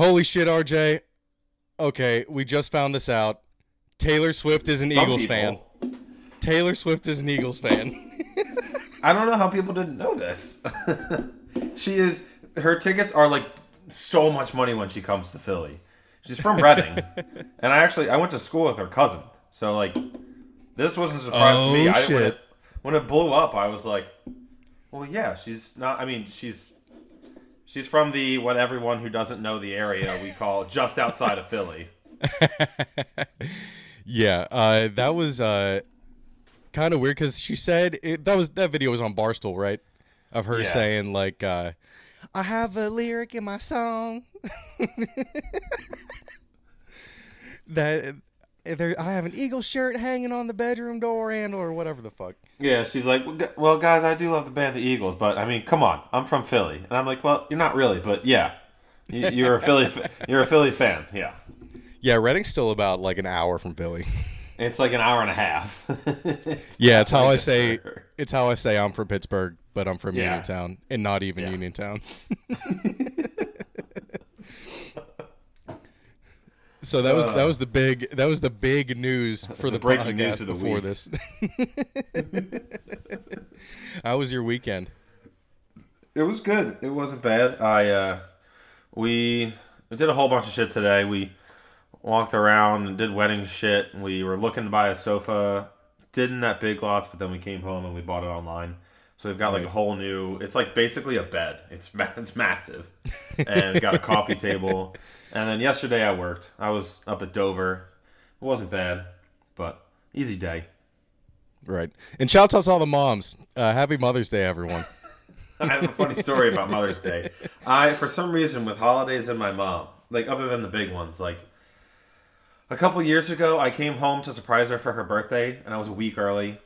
Holy shit, RJ. Okay, we just found this out. Taylor Swift is an Some Eagles people- fan. Taylor Swift is an Eagles fan. I don't know how people didn't know this. she is. Her tickets are like so much money when she comes to Philly. She's from Reading, and I actually I went to school with her cousin. So like, this wasn't a surprise Oh, to me. Oh, I, when, shit. it, when it blew up, I was like, well, yeah, she's not. I mean, she's she's from the what everyone who doesn't know the area we call just outside of Philly. yeah, uh, that was uh, kind of weird because she said it, that was that video was on Barstool, right? Of her Yeah. saying like, uh, "I have a lyric in my song that there, I have an Eagle shirt hanging on the bedroom door handle or whatever the fuck." Yeah, she's like, "Well, guys, I do love the band the Eagles, but I mean, come on, I'm from Philly, and I'm like, well, you're not really, but yeah, You- you're a Philly, you're a Philly fan, yeah. Yeah, Reading's still about like an hour from Philly. It's like an hour and a half. Yeah, it's how I say. a- It's how I say I'm from Pittsburgh, but I'm from Yeah. Uniontown, and not even Yeah. Uniontown. so that was that was the big that was the big news for the, Uh. breaking news of the before week. this. how was your weekend? It was good. It wasn't bad. I uh, we we did a whole bunch of shit today. We walked around and did wedding shit. We were looking to buy a sofa. Didn't at Big Lots, but then we came home and we bought it online. So we've got like a whole new. It's like basically a bed. It's it's massive, and got a coffee table. And then yesterday I worked. I was up at Dover. It wasn't bad, but easy day. Right, and shout out to all the moms. Uh, happy Mother's Day, everyone. I have a funny story about Mother's Day. I, for some reason, with holidays and my mom, like other than the big ones, like a couple years ago, I came home to surprise her for her birthday, and I was a week early,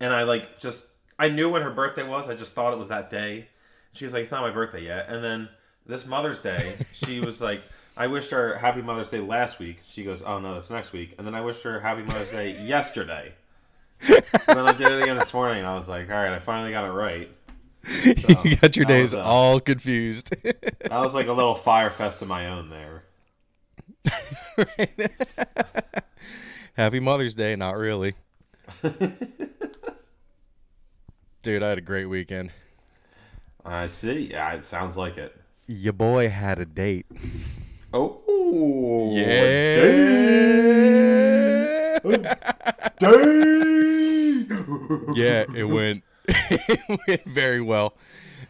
and I like just I knew when her birthday was. I just thought it was that day. She was like, "It's not my birthday yet," and then this Mother's Day, she was like. I wished her Happy Mother's Day last week. She goes, "Oh no, that's next week." And then I wished her Happy Mother's Day yesterday. and then I did it again this morning, and I was like, "All right, I finally got it right." So, you got your days was, uh, all confused. That was like a little Fyre Fest of my own there. Happy Mother's Day, not really. Dude, I had a great weekend. I see. Yeah, it sounds like it. Your boy had a date. Oh, Yeah. Day. yeah, it went, it went very well.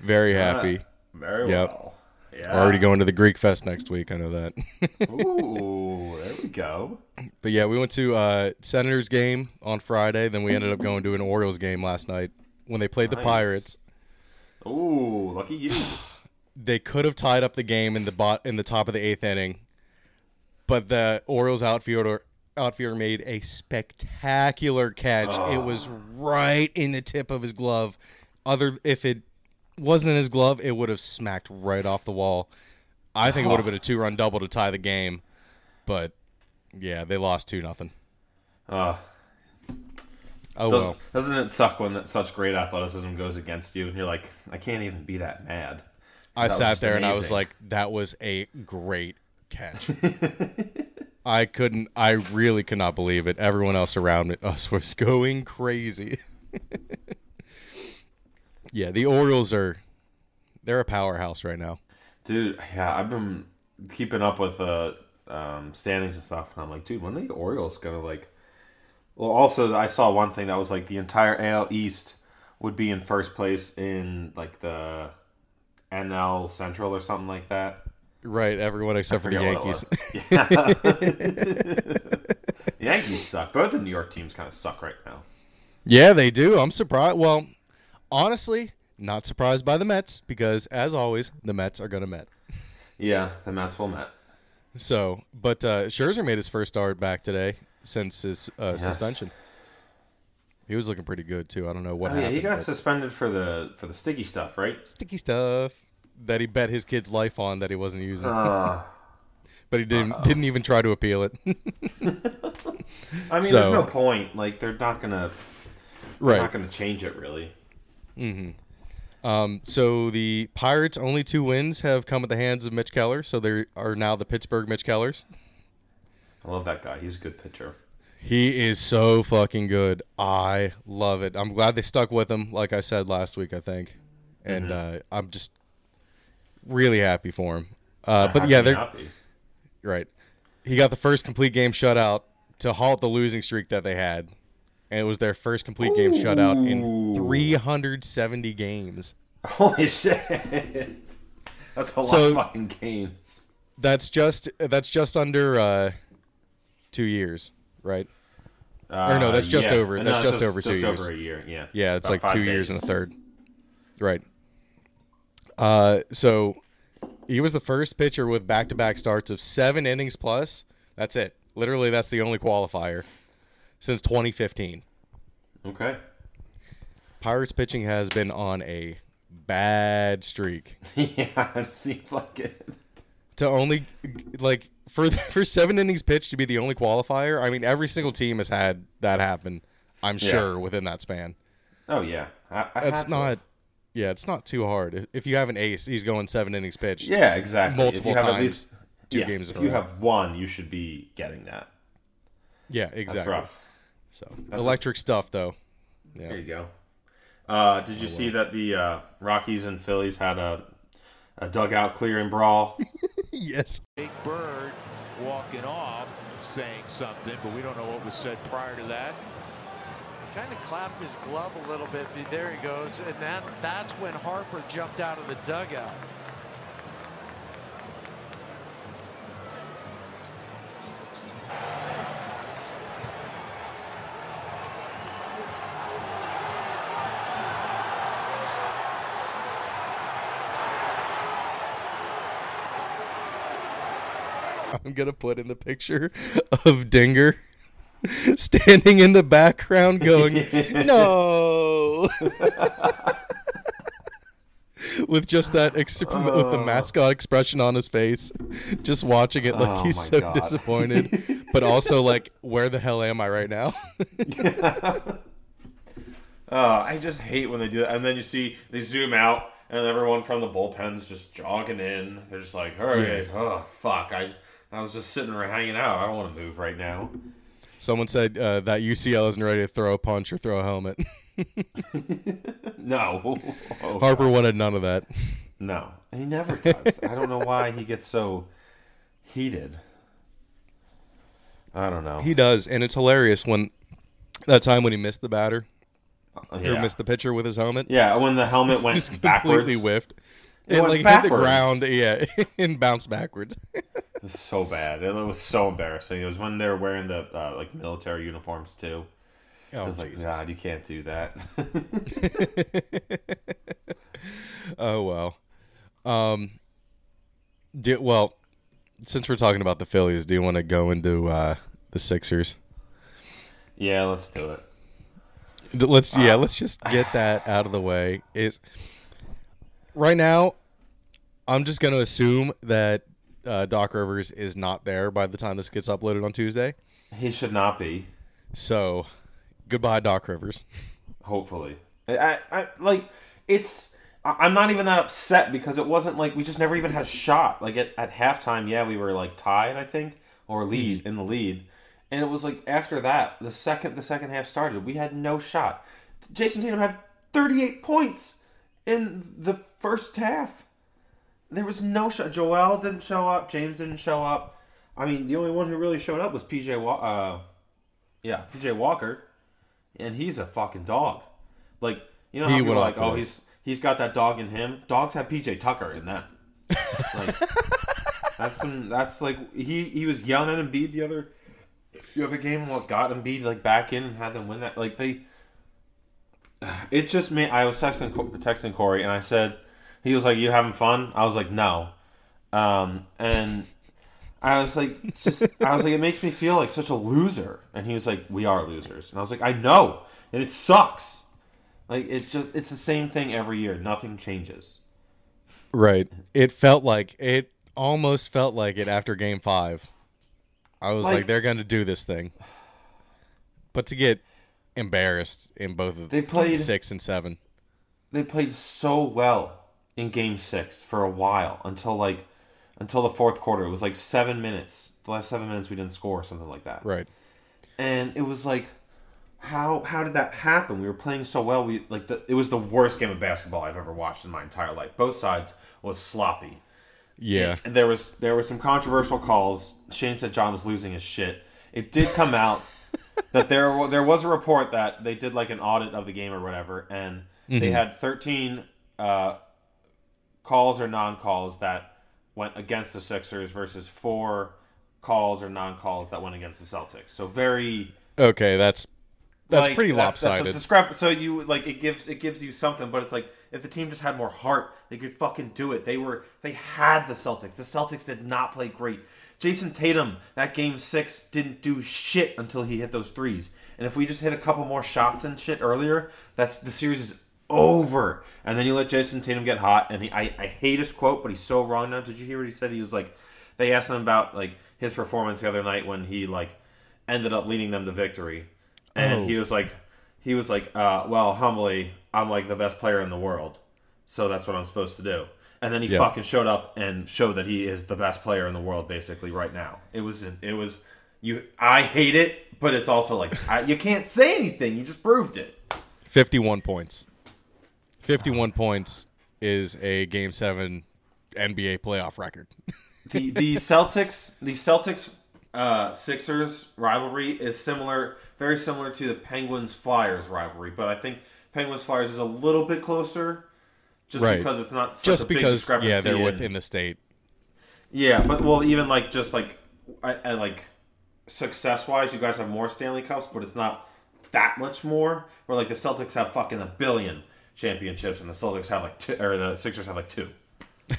Very happy. Very Yep. well. Yeah. Already going to the Greek Fest next week. I know that. Ooh, there we go. but yeah, we went to uh, Senators game on Friday. Then we ended up going to an Orioles game last night when they played the Pirates. Ooh, lucky you. They could have tied up the game in the bot in the top of the eighth inning, but the Orioles outfielder outfielder made a spectacular catch. It was right in the tip of his glove. Other if it wasn't in his glove, it would have smacked right off the wall. I think it would have been a two run double to tie the game, but yeah, they lost two nothing. Uh, Oh doesn't, well. doesn't it suck when that such great athleticism goes against you and you're like, I can't even be that mad. I That sat there and I was like, that was a great catch. I couldn't, I really could not believe it. Everyone else around us was going crazy. yeah, the Orioles are, they're a powerhouse right now. Dude, yeah, I've been keeping up with uh, um, standings and stuff, and I'm like, dude, when are the Orioles gonna like? Well, also, I saw one thing that was like the entire AL East would be in first place in like the NL Central or something like that. Right, everyone except for the Yankees. Yeah. the Yankees suck. Both the New York teams kind of suck right now. Yeah, they do. I'm surprised. Well, honestly, not surprised by the Mets because, as always, the Mets are going to Met. Yeah, the Mets will met. So, but uh, Scherzer made his first start back today since his uh, Yes. suspension. He was looking pretty good too. I don't know what Oh, yeah, he got but suspended for the for the sticky stuff, right? sticky stuff that he bet his kid's life on that he wasn't using, Uh, but he didn't didn't even try to appeal it. I mean, So- there's no point. Like, they're not gonna, they're right. not gonna change it really. Mm-hmm. Um, so the Pirates' only two wins have come at the hands of Mitch Keller, so they are now the Pittsburgh Mitch Kellers. I love that guy. He's a good pitcher. He is so fucking good. I love it. I'm glad they stuck with him, like I said last week, I think, and uh, I'm just really happy for him. Uh, but yeah, they're be? right. He got the first complete game shutout to halt the losing streak that they had, and it was their first complete game shutout in 370 games. Holy shit! That's a lot of fucking games. That's just that's just under uh, two years, right? Uh, no, that's just yeah. over- No, that's it's just over two just years. over a year. Yeah. Yeah, it's About like two years and a third. Right. Uh, so he was the first pitcher with back-to-back starts of seven innings plus. That's it. Literally, that's the only qualifier since 2015. Okay. Pirates pitching has been on a bad streak. yeah, it seems like it. To only like for for seven innings pitched to be the only qualifier. I mean, every single team has had that happen. I'm Yeah. sure within that span. Oh yeah, I, I That's had to. not. Yeah, it's not too hard. If- you have an ace, he's going seven innings pitched. Yeah, exactly. multiple if you have times, At least, two yeah, games If you have one, you should be getting that. Yeah, That's exactly. rough. So That's electric stuff, though. There you go. Uh, did you see that the uh, Rockies and Phillies had a a dugout clearing brawl? yes. Big Bird walking off, saying something, but we don't know what was said prior to that. kind of clapped his glove a little bit. There he goes. And then that's when Harper jumped out of the dugout. I'm gonna put in the picture of Dinger standing in the background, going, "No," with just that ex- with the Oh. mascot expression on his face, just watching it like Oh he's so God. disappointed, but also like, "Where the hell am I right now?" Uh, I just hate when they do that. And then you see they zoom out, and everyone from the bullpen's just jogging in. They're just like, "All right, oh fuck, I I was just sitting there hanging out. I don't want to move right now." Someone said uh, that UCL isn't ready to throw a punch or throw a helmet. No, Oh, Harper God. wanted none of that. No, he never does. I don't know why he gets so heated. I don't know. He does, and it's hilarious when that time when he missed the batter or yeah. missed the pitcher with his helmet. yeah, when the helmet went just backwards, completely whiffed. It It, like hit the ground, yeah, and bounced backwards. It was so bad. It was so embarrassing. It was when they were wearing the uh, like military uniforms too. I oh, was like, Jesus. God, you can't do that. oh well. Um. Do, well, since we're talking about the Phillies, do you want to go into uh, the Sixers? yeah, let's do it. Let's Uh, yeah, let's just get that out of the way. Is right now, I'm just going to assume that uh, Doc Rivers is not there by the time this gets uploaded on Tuesday. He should not be. So, goodbye, Doc Rivers. Hopefully, I, I, like it's. I'm not even that upset because it wasn't like we just never even had a shot. Like at, at halftime, yeah, we were like tied, I think, or lead in the lead, and it was like after that, the second the second half started, we had no shot. Jayson Tatum had 38 points in the first half. There was no shot. Joel didn't show up. James didn't show up. I mean, the only one who really showed up was PJ. Wa- uh, yeah, PJ Walker, and he's a fucking dog. Like you know how He people went are off like, oh, he's he's got that dog in him. Dogs have PJ Tucker in them. Like that's some, that's like he he was yelling at Embiid the other the other game. What got Embiid like back in and had them win that? Like they. It just made. I was texting texting Corey and I said, he was like, "You having fun?" I was like, "No," um, and I was like, just I was like, it makes me feel like such a loser. And he was like, "We are losers," and I was like, "I know," and it sucks. Like it just it's the same thing every year. Nothing changes. Right. It felt like it almost felt like it after game five. I was like, Like- they're going to do this thing. But to get embarrassed in both of They played- six and seven. they played so well in game six for a while until like until the fourth quarter. It was like seven minutes. The last seven minutes we didn't score or something like that. Right. And it was like how how did that happen? We were playing so well. We like the, it was the worst game of basketball I've ever watched in my entire life. Both sides was sloppy. Yeah. And there was there was some controversial calls. Shane said John was losing his shit. It did come out that there there was a report that they did like an audit of the game or whatever, and they had 13 uh, calls or non-calls that went against the Sixers versus four calls or non-calls that went against the Celtics. So very Okay, that's that's like, pretty That's lopsided. a discrep- so you like it gives it gives you something, but it's like if the team just had more heart, they could fucking do it. They were they had the Celtics. The Celtics did not play great. Jayson Tatum that game six didn't do shit until he hit those threes. And if we just hit a couple more shots and shit earlier, that's the series is over. And then you let Jayson Tatum get hot, and he, I I hate his quote, but he's so wrong now. Did you hear what he said? He was like, they asked him about like his performance the other night when he like ended up leading them to victory, and Oh. he was like, he was like, uh, well, humbly, I'm like the best player in the world, so that's what I'm supposed to do. And then he Yeah. fucking showed up and showed that he is the best player in the world, basically, right now. It was, it was, you. I hate it, but it's also like I, you can't say anything. You just proved it. 51 points. 51 points is a game 7 NBA playoff record. the the Celtics the Celtics uh, Sixers rivalry is similar, very similar to the Penguins Flyers rivalry, but I think Penguins Flyers is a little bit closer, just Right. because it's not such Just because yeah, they're in- within the state. yeah, but well, even like just like I, I like success wise, you guys have more Stanley Cups, but it's not that much more. Where like the Celtics have fucking a billion championships, and the Celtics have like two, or the Sixers have like two.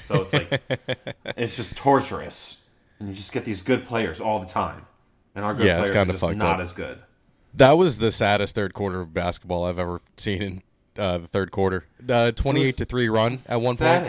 So it's like it's just torturous, and you just get these good players all the time, and our good Yeah, players are just not up. as good. That was the saddest third quarter of basketball I've ever seen in uh, the third quarter. The 28 to 3 run at one point.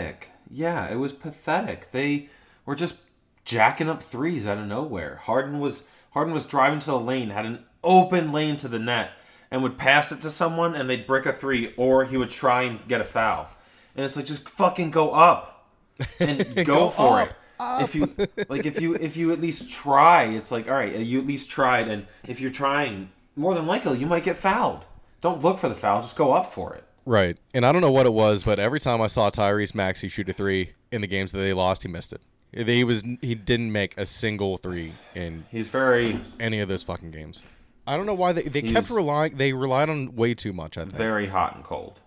Yeah, it was pathetic. They were just jacking up threes out of nowhere. Harden was Harden was driving to the lane, had an open lane to the net, and would pass it to someone, and they'd brick a three, or he would try and get a foul. And it's like just fucking go up and go, Go for up, it. If you like, if you if you at least try, it's like all right, uh, you at least tried, and if you're trying, more than likely you might get fouled. Don't look for the foul, just go up for it. Right. And I don't know what it was, but every time I saw Tyrese Maxey shoot a 3 in the games that they lost, he missed it. He was he didn't make a single 3 in He's very any of those fucking games. I don't know why they they kept relying they relied on way too much, I think. very hot and cold.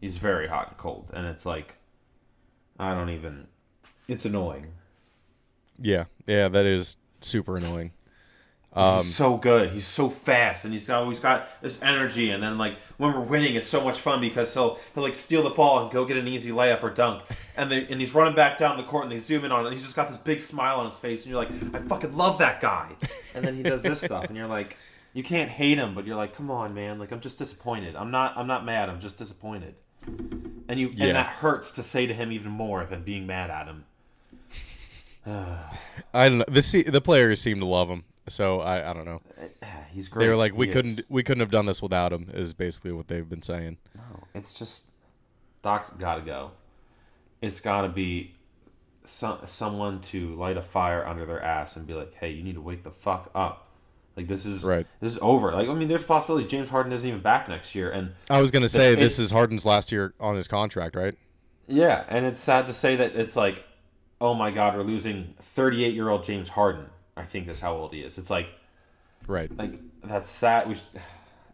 He's very hot and cold, and it's like I don't even. It's annoying. Yeah. Yeah, that is super annoying. he's um, so good. He's so fast, and he's always got this energy. And then like when we're winning, it's so much fun because he'll he'll like steal the ball and go get an easy layup or dunk, and they, and he's running back down the court, and they zoom in on it. And he's just got this big smile on his face, and you're like, I fucking love that guy. And then he does this stuff, and you're like, you can't hate him, but you're like, come on, man. Like I'm just disappointed. I'm not I'm not mad. I'm just disappointed. And you Yeah. and that hurts to say to him even more than being mad at him. I don't know. The the players seem to love him. So I, I don't know. Uh, he's great. They were like we He couldn't is. we couldn't have done this without him is basically what they've been saying. No, It's just Doc's got to go. It's got to be some, someone to light a fire under their ass and be like, "Hey, you need to wake the fuck up." Like this is Right. This is over. Like I mean, there's possibility James Harden isn't even back next year, and I was gonna say this is Harden's last year on his contract, right? yeah, and it's sad to say that it's like, oh my god, we're losing 38 year old James Harden. I think that's how old he is. It's like Right. like that's sad. We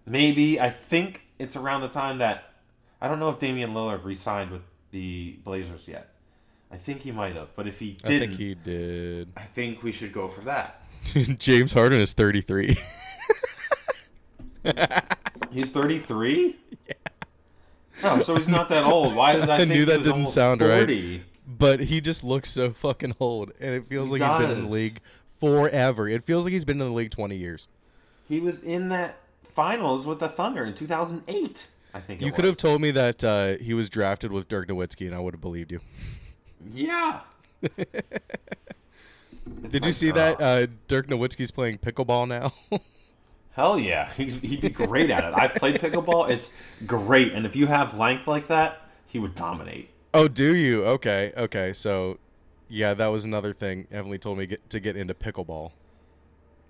maybe I think it's around the time that I don't know if Damian Lillard re-signed with the Blazers yet. I think he might have, but if he didn't, think he did. I think we should go for that. James Harden is 33. He's 33. Yeah. Oh, so he's not that old. Why does I, I think knew that didn't sound right. but he just looks so fucking old and it feels He like he's been in the league forever. It feels like he's been in the league 20 years. He was in that finals with the Thunder in 2008. I think You could have told me that uh, he was drafted with Dirk Nowitzki and I would have believed you. Yeah. Did you see uh, that uh, Dirk Nowitzki's playing pickleball now? Hell yeah, he'd, he'd be great at it. I've played pickleball; it's great. And if you have length like that, he would dominate. Oh, do you? Okay, okay. So, yeah, that was another thing. Emily told me get, to get into pickleball.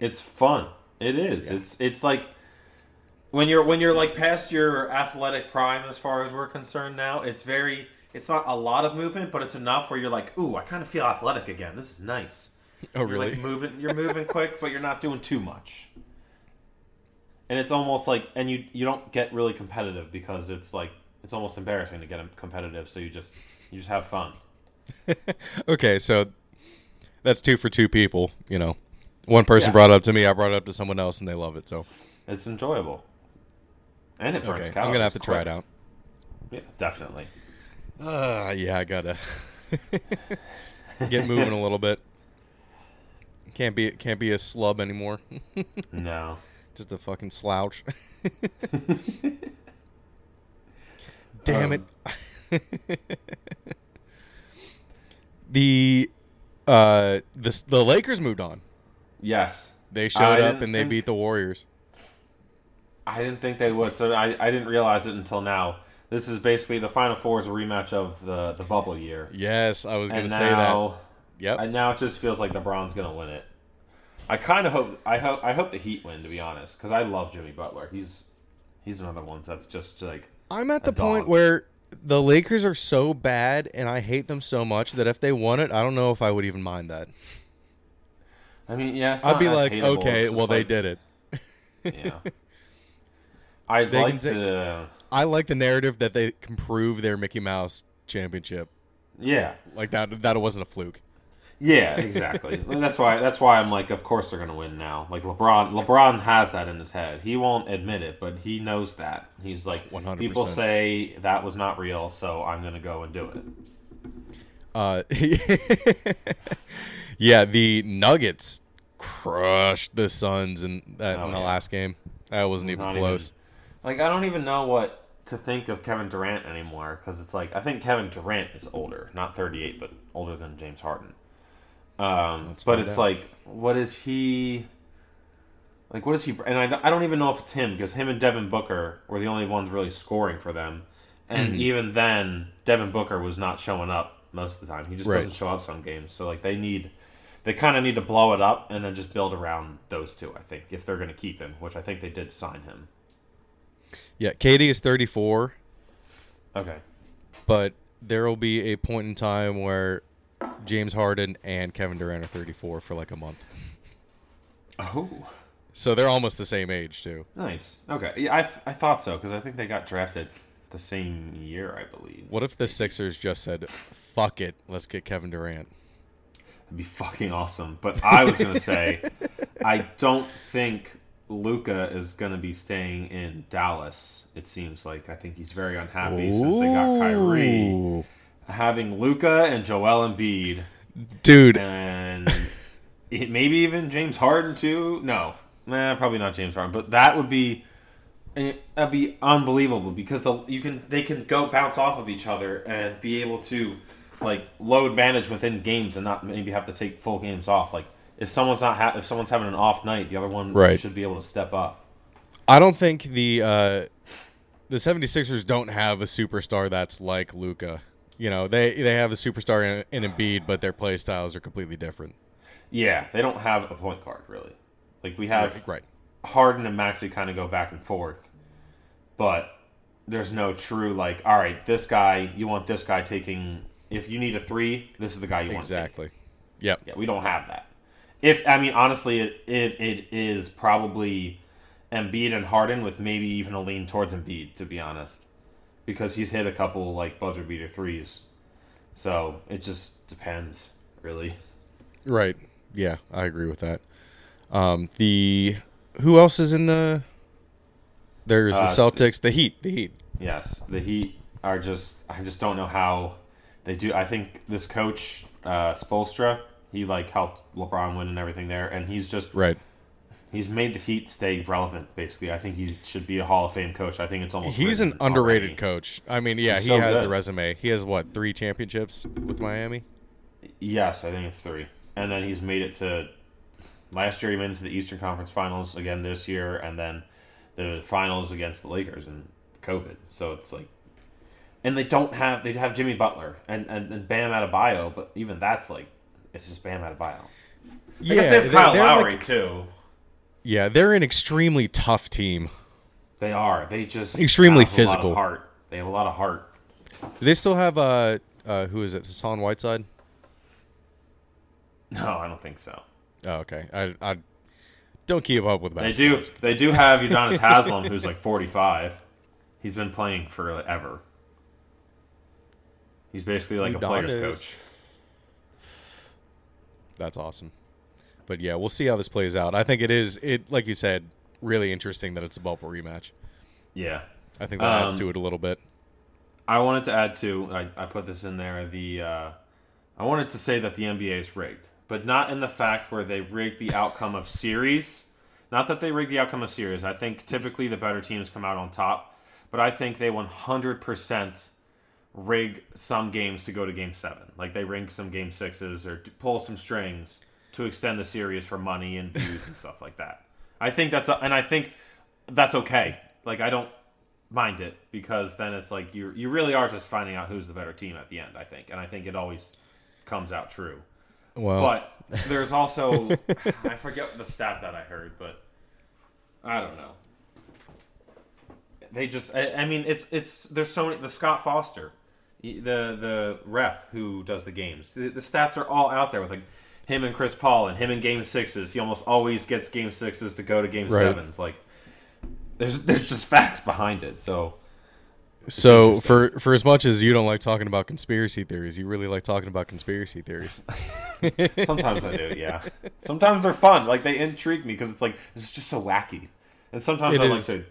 It's fun. It is. It's it's like when you're when you're like past your athletic prime as far as we're concerned now. It's very. It's not a lot of movement, but it's enough where you're like, ooh, I kind of feel athletic again. This is nice. Oh, You're really? like moving. You're moving quick, but you're not doing too much. And it's almost like, and you you don't get really competitive because it's like it's almost embarrassing to get competitive. So you just you just have fun. okay, so that's two for two people. You know, one person Yeah. brought it up to me, I brought it up to someone else, and they love it. So, It's enjoyable, and it burns okay, calories. I'm gonna have to try it out. Yeah, definitely. Uh, yeah, I gotta get moving a little bit. Can't be can't be a slub anymore. No. Just a fucking slouch. Damn Um, it. the uh the the Lakers moved on. Yes. They showed I up and they beat the Warriors. I didn't think they would, so I, I didn't realize it until now. This is basically the Final Four is a rematch of the the bubble year, Yes, I was gonna say that. Yep. and now it just feels like LeBron's gonna win it. I kind of hope I hope I hope the Heat win to be honest, because I love Jimmy Butler. He's he's another one that's just like I'm at the point where the Lakers are so bad and I hate them so much that if they won it, I don't know if I would even mind that. I mean yeah, I'd be like, hateable, okay, well they did it. Yeah. I'd They like take- to I like the narrative that they can prove their Mickey Mouse championship. yeah Like that that it wasn't a fluke. Yeah, exactly. that's why. That's why I'm like, of course they're gonna win now. Like LeBron, LeBron has that in his head. He won't admit it, but he knows that. He's like, 100%. people say that was not real, so I'm gonna go and do it. Uh, yeah, the Nuggets crushed the Suns in that Oh, in the yeah. last game. That wasn't even Not close. Like, I don't even know what to think of Kevin Durant anymore because it's like I think Kevin Durant is older, not 38, but older than James Harden. Um, but it's out. like, what is he? Like, what is he? And I, don't- I don't even know if it's him because him and Devin Booker were the only ones really scoring for them. And Mm-hmm. even then, Devin Booker was not showing up most of the time. He just Right. doesn't show up some games. So like, they need, they kind of need to blow it up and then just build around those two. I think if they're going to keep him, which I think they did sign him. Yeah, KD is 34, Okay. but there will be a point in time where James Harden and Kevin Durant are 34 for like a month. Oh, So they're almost the same age too. nice. Okay, yeah, I, I thought so because I think they got drafted the same year, I believe. What if the Sixers just said, "Fuck it, let's get Kevin Durant"? That'd be fucking awesome. But I was gonna say, I don't think Luka is gonna be staying in Dallas. It seems like I think he's very unhappy since they got Kyrie. Having Luka and Joel Embiid dude. and it, maybe even James Harden too. No, nah, probably not James Harden. But that would be eh, that'd be unbelievable because the you can they can go bounce off of each other and be able to like low advantage within games and not maybe have to take full games off. Like if someone's not ha- if someone's having an off night, the other one Right. should be able to step up. I don't think the uh, the 76ers don't have a superstar that's like Luka. You know, they they have a superstar in, in Embiid, but their play styles are completely different. Yeah, they don't have a point guard really. Like we have Right, right. Harden and Maxey kind of go back and forth, but there's no true like, all right, this guy, you want this guy taking. If you need a three, this is the guy you want. Exactly. Yep. Yeah, we don't have that. If I mean honestly, it it, it is probably Embiid and Harden with maybe even a lean towards Embiid to be honest, because he's hit a couple like buzzer beater threes. So it just depends, really. Right. Yeah, I agree with that. Um, the who else is in the? There's the Uh, Celtics, the Heat, the Heat. Yes, the Heat are just. I just don't know how they do. I think this coach uh, Spoelstra, he like helped LeBron win and everything there, and he's just Right. He's made the Heat stay relevant. Basically, I think he should be a Hall of Fame coach. I think it's almost He's an underrated already. coach. I mean, yeah, He's he so has good. the resume. He has what three championships with Miami? Yes, I think it's three, and then he's made it to Last year he went into the Eastern Conference Finals again this year, and then the finals against the Lakers and COVID. So it's like, and they don't have they have Jimmy Butler and and, and Bam Adebayo, but even that's like it's just Bam Adebayo. I guess they have Kyle they're Lowry like- too. Yeah, they're an extremely tough team. They are. They just Extremely have a lot of physical. heart. They have a lot of heart. Do they still have uh, uh who is it? Hassan Whiteside? No, I don't think so. Oh, okay. I I don't keep up with They basketball. do. They do have Udonis Haslam, who's like forty-five. He's been playing forever. He's basically like a player's coach. That's awesome. But yeah, we'll see how this plays out. I think it is it like you said, really interesting that it's a bubble rematch. Yeah. I think that adds Um, to it a little bit. I wanted to add to. I, I put this in there. The uh, I wanted to say that the NBA is rigged, but not in the fact where they rig the outcome of series. Not that they rig the outcome of series. I think typically the better teams come out on top, but I think they 100% rig some games to go to game seven. Like they rig some game sixes or pull some strings to extend the series for money and views and stuff like that. I think that's a, and I think that's okay. Like I don't mind it because then it's like you you really are just finding out who's the better team at the end. I think, and I think it always comes out true. Well, But there's also I forget the stat that I heard, but I don't know. They just I, I mean it's it's there's so many the Scott Foster, the the ref who does the games. The, the stats are all out there with like him and Chris Paul and him in game sixes. He almost always gets game sixes to go to game Right. sevens. Like there's there's just facts behind it. So so for for as much as you don't like talking about conspiracy theories, you really like talking about conspiracy theories. Sometimes I do, yeah. Sometimes they're fun. Like they intrigue me because it's like it's just so wacky. And sometimes It I is. like to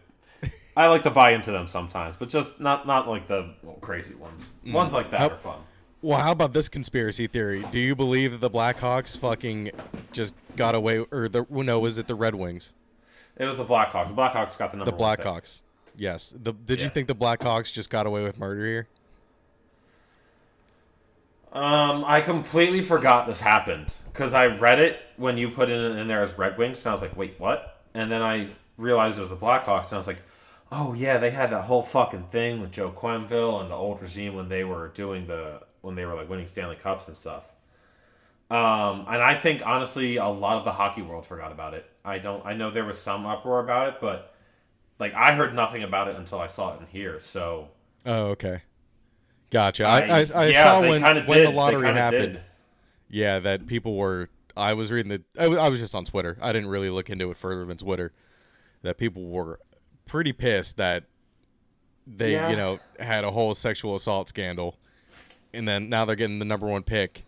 I like to buy into them sometimes, but just not not like the crazy ones. Mm. Ones like that How- are fun. Well, how about this conspiracy theory? Do you believe that the Blackhawks fucking just got away, or the no, was it the Red Wings? It was the Blackhawks. The Blackhawks got the number The. Blackhawks. Yes. The did you think the Blackhawks just got away with murder here? Um, I completely forgot this happened because I read it when you put it in, in there as Red Wings, and I was like, "Wait, what?" And then I realized it was the Blackhawks, and I was like, "Oh yeah, they had that whole fucking thing with Joe Quenneville and the old regime when they were doing the when they were like winning Stanley Cups and stuff." Um, and I think honestly, a lot of the hockey world forgot about it. I don't. I know there was some uproar about it, but like I heard nothing about it until I saw it in here. So Oh, okay. Gotcha. I, I, I yeah, saw when, when did. the lottery happened. did. Yeah, that people were. I was reading the. I was, I was just on Twitter. I didn't really look into it further than Twitter. That people were pretty pissed that they, Yeah. you know, had a whole sexual assault scandal, and then now they're getting the number one pick,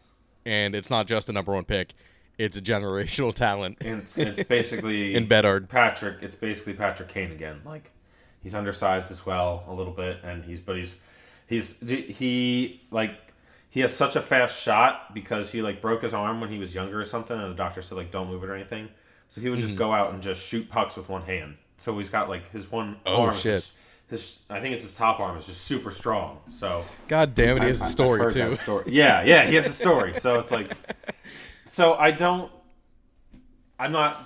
and it's not just a number one pick; it's a generational talent. It's, it's basically In Bedard. Patrick. It's basically Patrick Kane again. Like he's undersized as well a little bit, and he's but he's he's he like he has such a fast shot because he like broke his arm when he was younger or something, and the doctor said like don't move it or anything. So he would Mm-hmm. just go out and just shoot pucks with one hand. So he's got like his one Oh, arm. is shit. just- his I think it's his top arm is just super strong. So God damn it, he has I- a story too. story. Yeah, yeah, he has a story. So it's like, so I don't. I'm not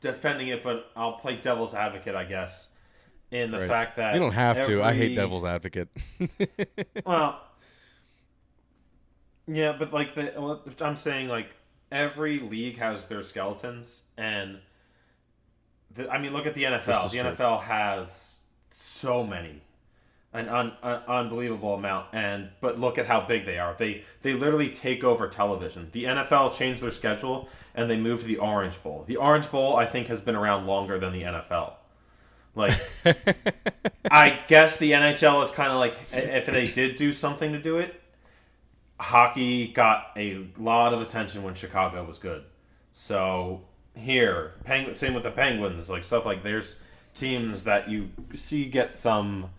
defending it, but I'll play devil's advocate, I guess, in the Right. fact that You don't have to. I hate devil's advocate. Well, yeah, but like the I'm saying, like every league has their skeletons, and the, I mean, look at the NFL. The true. NFL has so many, an un, un, unbelievable amount, and but look at how big they are. They they literally take over television. The NFL changed their schedule and they moved to the Orange Bowl. The Orange Bowl, I think, has been around longer than the NFL. Like, I guess the NHL is kind of like if they did do something to do it, hockey got a lot of attention when Chicago was good. So here, Penguin, same with the Penguins, like stuff like there's teams that you see get some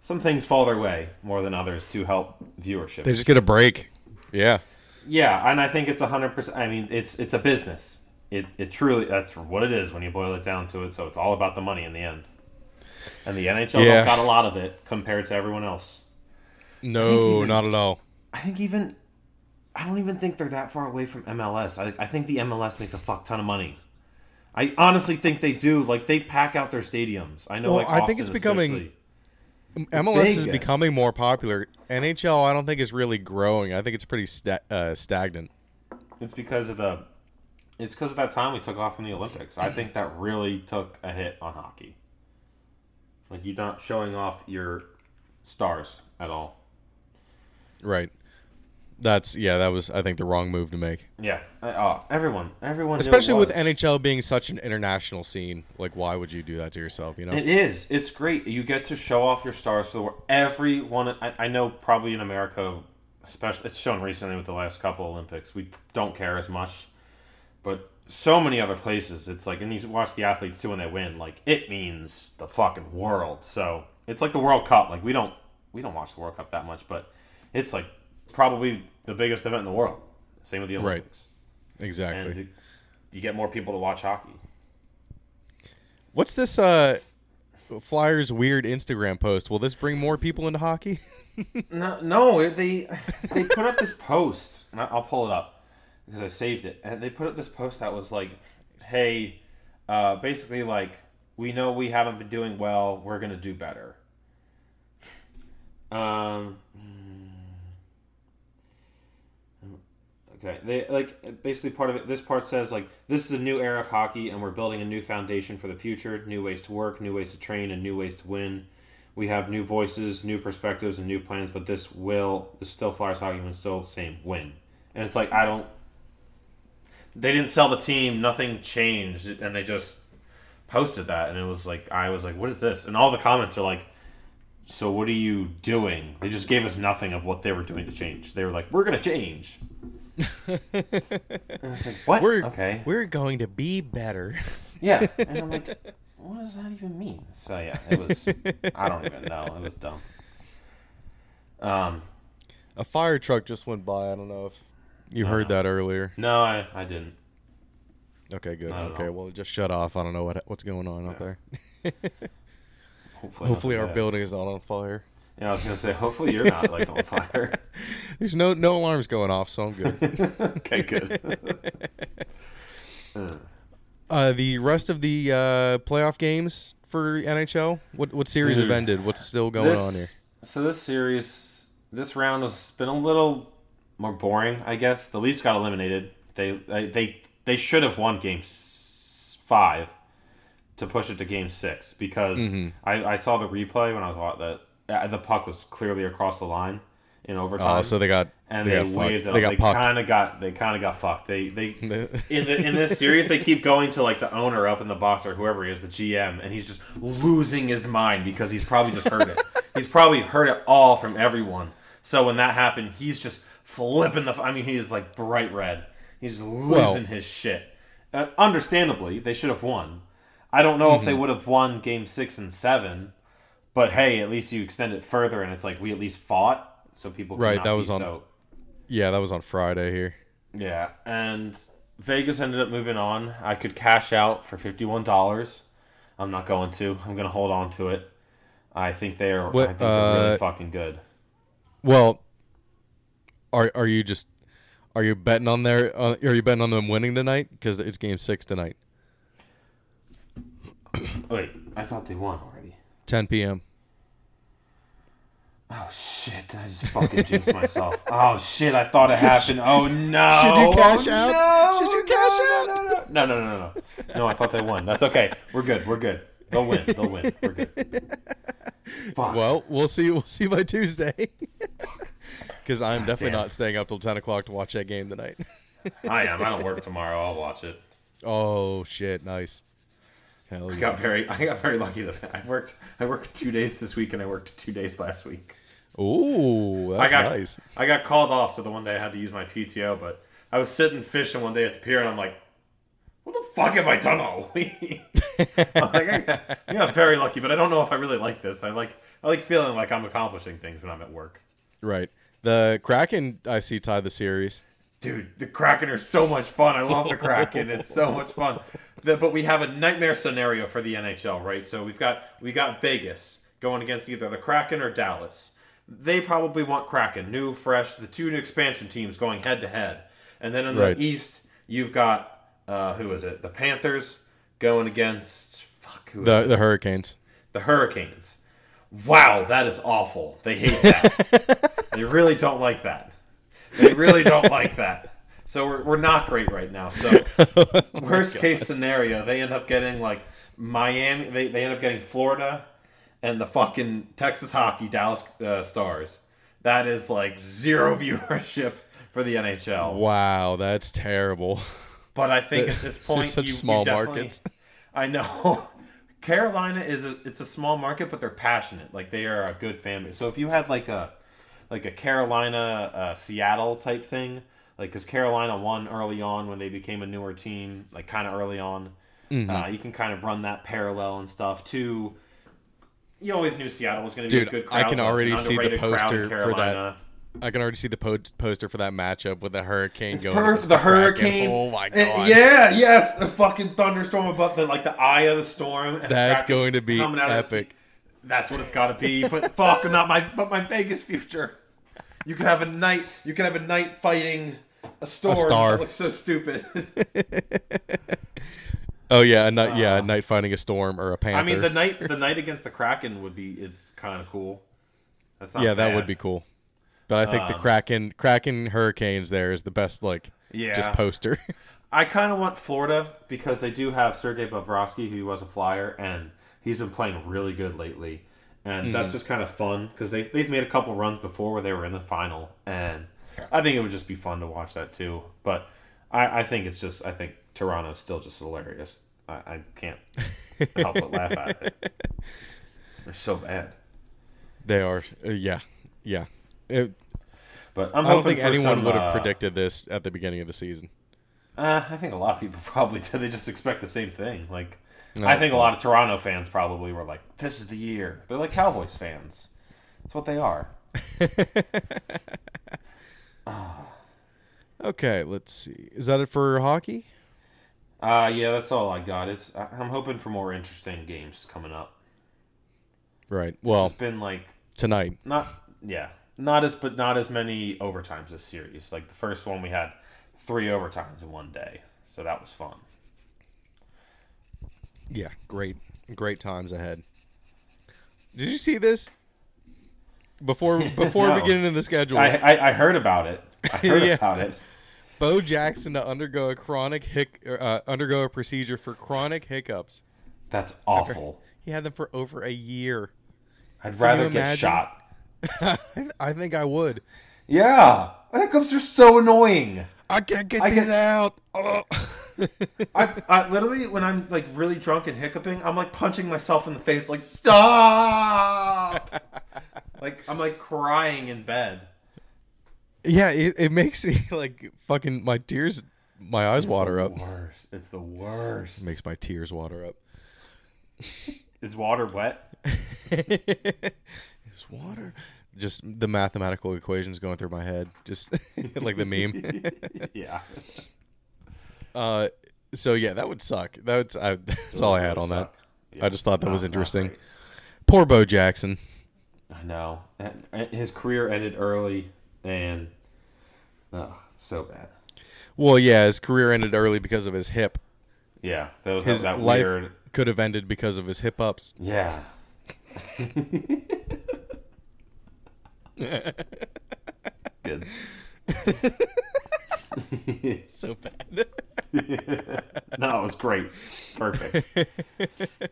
some things fall their way more than others to help viewership. they just get a break. Yeah. Yeah, and I think it's hundred percent. I mean, it's it's a business. It it truly that's what it is when you boil it down to it. So it's all about the money in the end. And the NHL Yeah. don't got a lot of it compared to everyone else. No, even- not at all. I think even I don't even think they're that far away from MLS. I, I think the MLS makes a fuck ton of money. I honestly think they do. Like they pack out their stadiums. I know. Well, like, I think it's becoming- especially. MLS is becoming more popular. NHL, I don't think is really growing. I think it's pretty sta- uh, stagnant. It's because of the. It's because of that time we took off from the Olympics. I think that really took a hit on hockey. Like you're not showing off your stars at all. Right. That's yeah. That was I think the wrong move to make, Yeah. I- Oh, everyone, everyone. especially with. NHL being such an international scene. Like, why would you do that to yourself? You know. It is. It's great. You get to show off your stars to the world. Everyone, I, I know, probably in America, especially it's shown recently with the last couple Olympics. We don't care as much, but so many other places, it's like, and you watch the athletes too when they win. Like it means the fucking world. So it's like the World Cup. Like we don't we don't watch the World Cup that much, but it's like probably the biggest event in the world. Same with the Right. Olympics. exactly. And you get more people to watch hockey. What's this uh Flyers weird Instagram post? Will this bring more people into hockey? No, no, they they put up this post, I'll pull it up because I saved it. And they put up this post that was like, "Hey, uh, basically like we know we haven't been doing well. We're gonna do better." Um. Okay, they like basically part of it. This part says like this is a new era of hockey, and we're building a new foundation for the future. New ways to work, new ways to train, and new ways to win we have new voices, new perspectives, and new plans, but this will, this still Flyers hockey win, still same win. And it's like I don't. They didn't sell the team. Nothing changed, and they just posted that, and it was like I was like, "What is this?" And all the comments are like, "So what are you doing?" They just gave us nothing of what they were doing to change. They were like, "We're gonna change." And I was like, "What?" We're okay. We're going to be better. Yeah, and I'm like, what does that even mean? So yeah, it was. I don't even know. It was dumb. Um, A fire truck just went by. I don't know if you heard Uh-huh. that earlier. no, I I didn't. Okay, good. Okay, all. well, it just shut off. I don't know what what's going on out there. Hopefully, Hopefully, our building is not on fire. Yeah, I was gonna say. Hopefully, you're not like on fire. There's no no alarms going off, so I'm good. okay, good. uh, the rest of the uh, playoff games for NHL, what what series Dude, have ended? What's still going This- on here? So this series, this round has been a little more boring, I guess. The Leafs got eliminated. They they they, they should have won Game Five to push it to Game Six because Mm-hmm. I, I saw the replay when I was watching that. The puck was clearly across the line in overtime. Oh, so they got and they they, got waved it. They They kind of got they kind of got fucked. They they in the, in this series they keep going to like the owner up in the box or whoever he is, the GM, and he's just losing his mind because he's probably just heard it. He's probably heard it all from everyone. So when that happened, he's just flipping the. I mean, he is like bright red. He's losing Well- his shit. Uh, understandably, they should have won. I don't know Mm-hmm. if they would have won game six and seven, but hey, at least you extend it further, and it's like we at least fought, so people Right, that was on- so yeah, that was on Friday here. yeah, and Vegas ended up moving on. I could cash out for fifty-one dollars. I'm not going to. I'm going to hold on to it. I think they are. What, I think they're really uh, fucking good. Well, are are you just are you betting on their uh, are you betting on them winning tonight because it's game six tonight, Oh, wait, I thought they won already. 10 p.m. Oh shit! I just fucking jinxed myself. Oh shit! I thought it happened. Oh no! Should you cash Oh, out? no, Should you cash no, out? No, no, no, no, no, no. I thought they won. That's okay. We're good. We're good. They'll win. They'll win. We're good. Fuck. Well, we'll see. We'll see by Tuesday. Because I'm definitely damn. not staying up till 10 o'clock to watch that game tonight. I am. I don't work tomorrow. I'll watch it. oh shit! Nice. Hell I got very I got very lucky that I worked I worked two days this week and I worked two days last week. Ooh, that's I got nice. I got called off, so the one day I had to use my PTO. But I was sitting fishing one day at the pier, and I'm like, "What the fuck have I done all week?" I'm like, I got, I got very lucky, but I don't know if I really like this. I like I like feeling like I'm accomplishing things when I'm at work. Right. The Kraken I see tie the series. Dude, the Kraken are so much fun. I love the Kraken. It's so much fun. The- but we have a nightmare scenario for the NHL, right? So we've got we got Vegas going against either the Kraken or Dallas. they probably want Kraken, new, fresh, the two expansion teams going head to head. And then in the Right. East, you've got uh, who is it? The Panthers going against fuck The the Hurricanes. the Hurricanes. Wow, that is awful. They hate that. they really don't like that. They really don't like that. So we're, we're not great right now. So worst case scenario, they end up getting like Miami. They, they end up getting Florida and the fucking Texas hockey Dallas uh, Stars. That is like zero viewership for the NHL. Wow, that's terrible. But I think at this point, such you, you small definitely- markets. I know. Carolina is a it's a small market, but they're passionate. Like they are a good family. So if you had like a like a Carolina uh, Seattle type thing, like because Carolina won early on when they became a newer team, like kind of early on, Mm-hmm. uh, you can kind of run that parallel and stuff. To you always knew Seattle was going to be Dude, a good crowd. I can already see the underrated crowd in poster for that. I can already see the po- poster for that matchup with the Hurricane going Perfect. against The hurricane. Oh my god. yeah, yes, the fucking thunderstorm above the like the eye of the storm. And That's going to be coming out of the sea. epic. That's what it's got to be. But fuck, not my but my Vegas future. You can have a knight. You could have a knight fighting a storm. star. That looks so stupid. Oh yeah, a knight, yeah, a knight fighting a storm or a panther. I mean, the knight the knight against the Kraken would be. It's kind of cool. That's not yeah, that would be cool. But I think the Um, Kraken Kraken Hurricanes there is the best like Yeah. just poster. I kind of want Florida because they do have Sergei Bobrovsky, who was a flyer, and he's been playing really good lately. And Mm-hmm. that's just kind of fun because they, they've made a couple runs before where they were in the final. And I think it would just be fun to watch that too. But I, I think it's just, I think Toronto's still just hilarious. I, I can't help but laugh at it. They're so bad. they are uh, yeah. Yeah. It- But I'm I don't hoping think anyone some, would have uh, predicted this at the beginning of the season. Uh, I think a lot of people probably did. They just expect the same thing. Like, No, I think a lot of Toronto fans probably were like, "This is the year." They're like Cowboys fans. That's what they are. Okay, let's see. Is that it for hockey? Uh, yeah, that's all I got. It's I'm hoping for more interesting games coming up. Right. Well, it's been like tonight. not yeah, not as but not as many overtimes this series. Like the first one, we had three overtimes in one day, so that was fun. Yeah, great, great times ahead. Did you see this? Before before No. we get into the schedule? I, I I heard about it. I heard Yeah. about it. Bo Jackson to undergo a chronic hic uh, undergo a procedure for chronic hiccups. That's awful. He had them for over a year. I'd rather get shot. I think I would. Yeah, hiccups are so annoying. I can't get I these get- out. Oh. I, I literally, when I'm like really drunk and hiccuping, I'm like punching myself in the face, like stop. like I'm like crying in bed. yeah, it, it makes me like fucking my tears, my eyes water the up. Worst. It's the worst. It Makes my tears water up. Is water wet? Is water just the mathematical equations going through my head, just like the meme. yeah. Uh, so yeah, that would suck. That's I, that's all I had on that. I just thought that was interesting. Poor Bo Jackson. I know. His career ended early, and oh, so bad. Well, yeah, his career ended early because of his hip. Yeah, that was His that life weird. could have ended because of his hip ups. Yeah. Good. So bad. no, it was great. Perfect.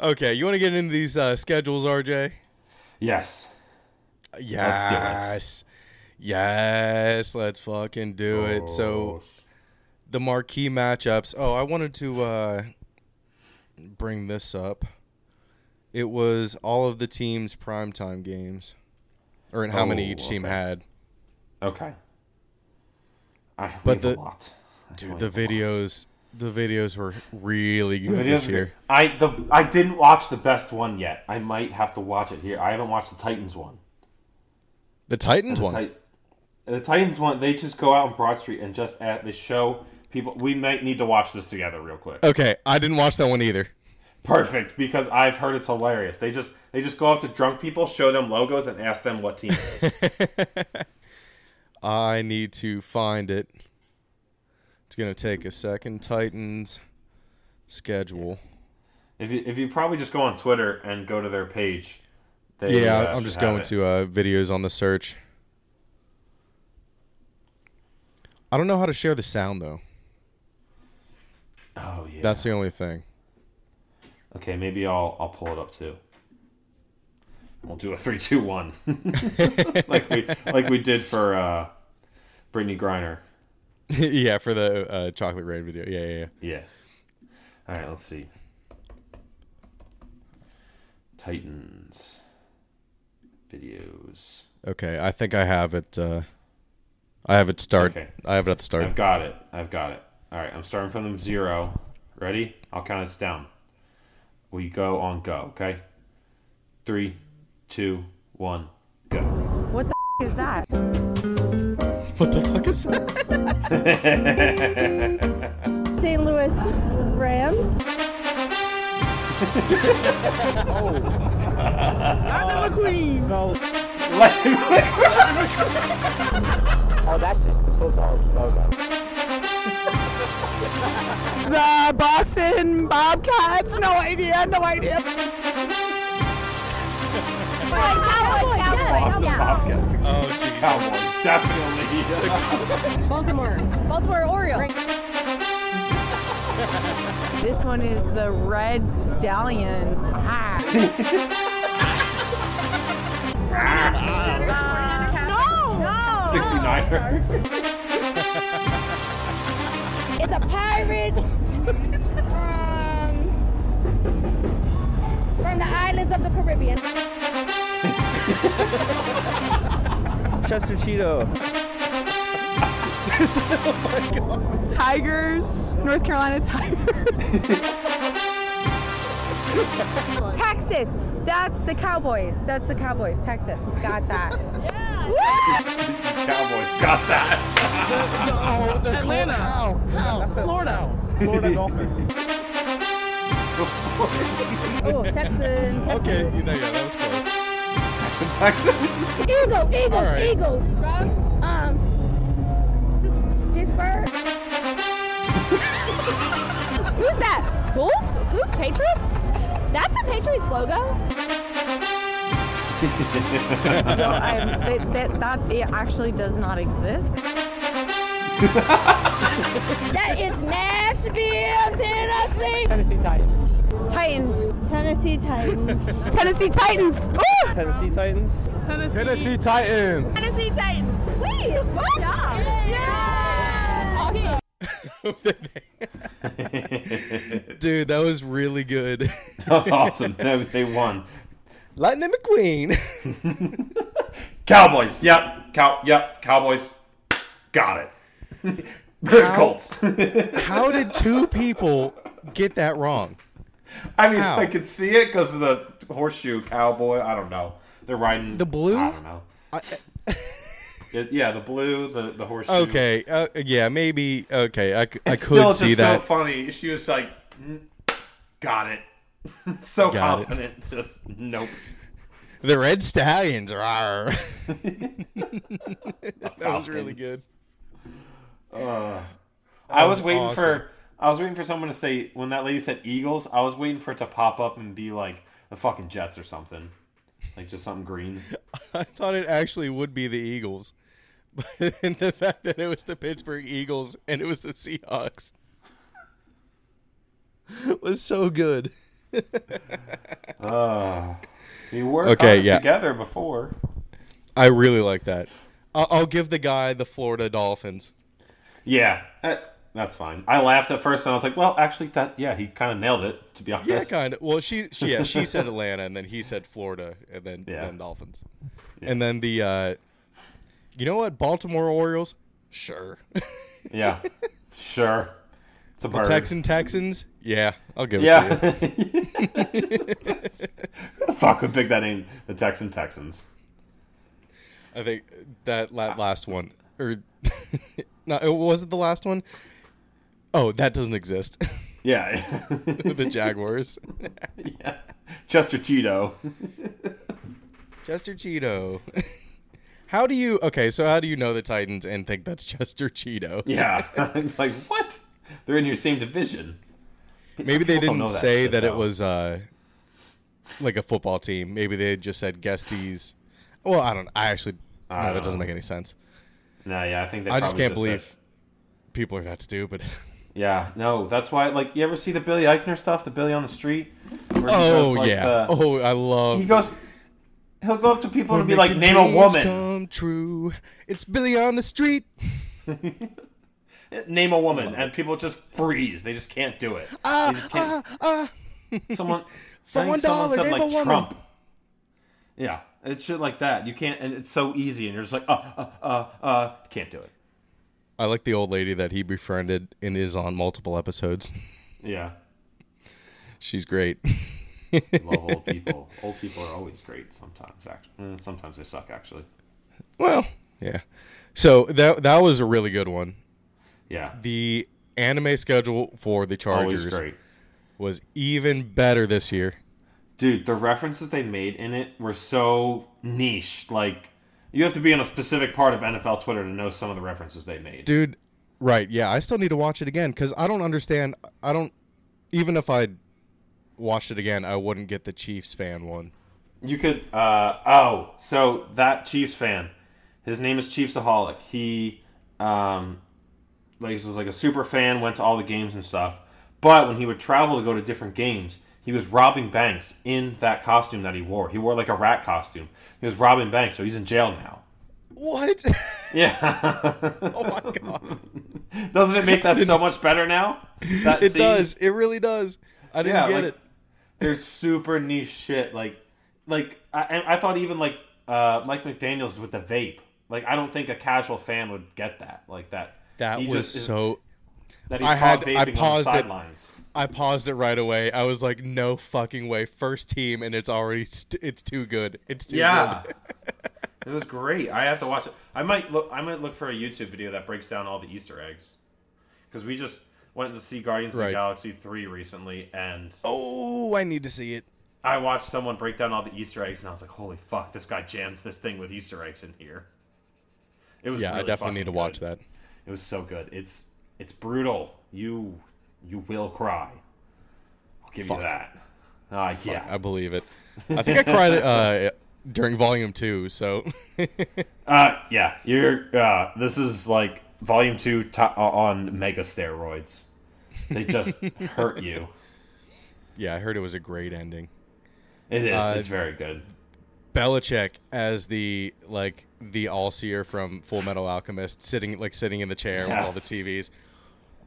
okay, you want to get into these uh, schedules, RJ? Yes. Yes. Yes, let's fucking do it. So the marquee matchups. Oh, I wanted to uh, bring this up. It was all of the teams' primetime games, or in how many Oh, each team had. Okay. I, But the- a lot. I Dude, the have a lot. videos, the videos were really good this year. I the I didn't watch the best one yet. I might have to watch it here. I haven't watched the Titans one. The Titans The, one. Tit- the Titans one. They just go out on Broad Street and just at they show people. We might need to watch this together real quick. Okay, I didn't watch that one either. Perfect, because I've heard it's hilarious. They just they just go up to drunk people, show them logos, and ask them what team it is. I need to find it. It's gonna take a second. Titans schedule. if you if you probably just go on Twitter and go to their page. They, yeah, uh, I'm just going it. to uh, videos on the search. I don't know how to share the sound though. Oh yeah. That's the only thing. Okay, maybe I'll I'll pull it up too. We'll do a three, two, one, like we like we did for uh, Brittney Griner. yeah, for the uh, chocolate rain video. Yeah, yeah, yeah. Yeah. All right, let's see. Titans videos. Okay, I think I have it. Uh, I have it start. Okay. I have it at the start. I've got it. I've got it. All right, I'm starting from the zero. Ready? I'll count us down. We go on go. Okay. Three, two, one, go. What the f- is that? What the fuck is that? St. Louis Rams. Oh. Lightning McQueen. Oh, that's just football logo. The Boston Bobcats. No idea. No idea. Cowboys, Cowboys, yeah. Bobcat. Oh Jesus! Cowboys, definitely. Baltimore. Baltimore Orioles. This one is the Red Stallions. Ah. no. No. 69er. It's a Pirates. um, from the islands of the Caribbean. Chester Cheeto. Tigers. North Carolina Tigers. Texas. That's the Cowboys. That's the Cowboys. Texas. Got that. Yeah. Cowboys got that. No, the Atlanta. How? How? Florida. Florida Dolphins. Oh, Texan, Texas. Okay, yeah, yeah, that was close. Texas. Eagles, Eagles, All right. Eagles. From um Pittsburgh. Who's that? Bulls? Who? Patriots? That's the Patriots logo. No, I, that, that, that it actually does not exist. That is Nashville, Tennessee. Tennessee Titans. Titans. Tennessee Titans. Tennessee Titans. Woo! Tennessee Titans. Tennessee. Tennessee Titans. Tennessee Titans. Wait, good job. Yeah. Awesome. Dude, that was really good. That was awesome. They, they won. Lightning McQueen. Cowboys. Yep. Cow. Yep. Cowboys. Got it. Colts. How did two people get that wrong? I mean, How? I could see it because of the horseshoe cowboy. I don't know. They're riding The blue? I don't know. It- yeah, the blue, the the horseshoe. Okay, uh, yeah, maybe. Okay, I, It's could still see that. so funny. She was like, "Mm, "Got it." so Got it. confident. Just nope. The Red Stallions are. that was really good. Uh, I was was waiting awesome. for. I was waiting for someone to say when that lady said Eagles. I was waiting for it to pop up and be like the fucking Jets or something, like just something green. I thought it actually would be the Eagles, but and the fact that it was the Pittsburgh Eagles and it was the Seahawks was so good. Uh, we were Okay, yeah. together before. I really like that. I'll, I'll give the guy the Florida Dolphins. Yeah, eh, that's fine. I laughed at first and I was like, well, actually, that yeah, he kind of nailed it. To be honest. Yeah, kind of. Well, she, she yeah, she said Atlanta, and then he said Florida, and then Yeah. then Dolphins, and then the, uh, you know what, Baltimore Orioles, sure. Yeah, sure. It's a the. Texan Texans, yeah, I'll give Yeah. it to you. Who the fuck would pick that name? The Texan Texans. I think that la- last one, or no, was it the last one? Oh, that doesn't exist. Yeah. the Jaguars. yeah. Chester Cheeto. Chester Cheeto. How do you okay? So how do you know the Titans and think that's Chester Cheeto? Yeah. like what? They're in your same division. Maybe they didn't know say shit, that it was uh, like a football team. Maybe they just said guess these. Well, I don't. I actually I no, that doesn't make any sense. No, yeah, I think they I just can't said- believe people are that stupid. Yeah, no, that's why. Like, you ever see the Billy Eichner stuff, the Billy on the street? Where he Oh like, yeah. the- oh, I love. he goes. He'll go up to people We're and be like, "Name a woman." Come true. It's Billy on the street. Name a woman, and people just freeze. They just can't do it. Ah, can't. ah, ah. someone For one said, name like, a woman. Trump. Yeah, it's shit like that. You can't, and it's so easy, and you're just like, uh, uh, uh, uh, can't do it. I like the old lady that he befriended and is on multiple episodes. Yeah, She's great. love old people. old people are always great. Sometimes, actually, Eh, sometimes they suck. Actually, well, yeah. So that that was a really good one. yeah, The anime schedule for the Chargers was even better this year. Dude, the references they made in it were so niche. Like, you have to be in a specific part of NFL Twitter to know some of the references they made. Dude, right. Yeah, I still need to watch it again cuz I don't understand I don't even if I watched it again, I wouldn't get the Chiefs fan one. You could, uh, oh, so that Chiefs fan, his name is Chiefsaholic. He, um, like, he was like a super fan, went to all the games and stuff. But when he would travel to go to different games, he was robbing banks in that costume that he wore. He wore like a rat costume. He was robbing banks, so he's in jail now. What? Yeah. oh my god. Doesn't it make that so much better now? That It scene? does. It really does. I didn't Yeah, get like, it. There's super niche shit. Like, like I, I thought even like uh, Mike McDaniel's with the vape. Like, I don't think a casual fan would get that. Like that. That he was just so That he's I had- I paused it. I paused it right away. I was like, "No fucking way! First team, and it's already st- it's too good. It's too Yeah. good." it was great. I have to watch it. I might look. I might look for a YouTube video that breaks down all the Easter eggs. Because we just went to see Guardians of the Galaxy three recently, and Oh, I need to see it. I watched someone break down all the Easter eggs, and I was like, "Holy fuck! This guy jammed this thing with Easter eggs in here." It was Yeah, I definitely need to fucking watch that. It was so good. It's it's brutal. You you will cry. I'll give Fuck. you that. Uh, yeah. I believe it. I think I cried uh, during volume two. So Uh, yeah. You're. Uh, this is like volume two to- on mega steroids. They just hurt you. yeah, I heard it was a great ending. It is. Uh, it's very good. Belichick as the like the all seer from Full Metal Alchemist, sitting like sitting in the chair with all the TVs.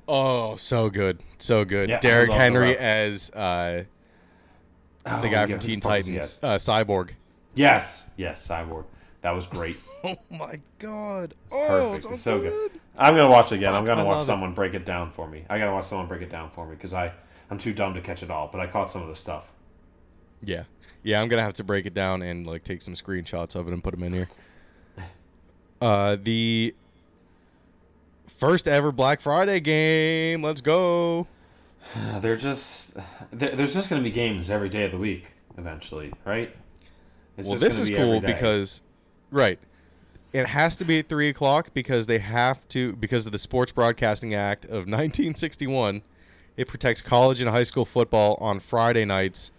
Oh, so good, so good. Yeah, Derrick Henry as uh, Oh, the guy from Teen the fuck is he Titans, uh, Cyborg. Yes. Yes. Cyborg. That was great. Oh my god! Perfect. it's so good. I'm gonna watch it again. I'm gonna I watch love it. someone break it down for me. I gotta watch someone break it down for me because I I'm too dumb to catch it all. But I caught some of the stuff. Yeah, yeah. I'm gonna have to break it down and like take some screenshots of it and put them in here. Uh, the first ever Black Friday game. Let's go. They're just there, there's just gonna be games every day of the week eventually, right? It's well, this is be cool because, right, it has to be at three o'clock because they have to because of the Sports Broadcasting Act of 1961. It protects college and high school football on Friday nights,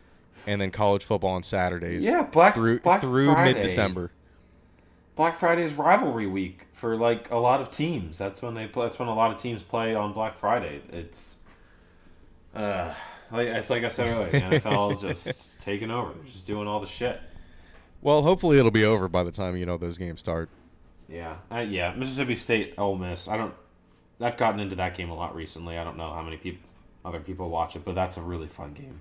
and then college football on Saturdays. Yeah, Black- through Black through mid December. Black Friday is rivalry week for like a lot of teams. That's when they play. That's when a lot of teams play on Black Friday. It's uh, like it's like I said earlier, NFL just taking over. They're just doing all the shit. Well, hopefully it'll be over by the time you know those games start. Yeah, uh, yeah. Mississippi State, Ole Miss. I don't. I've gotten into that game a lot recently. I don't know how many people, other people watch it, but that's a really fun game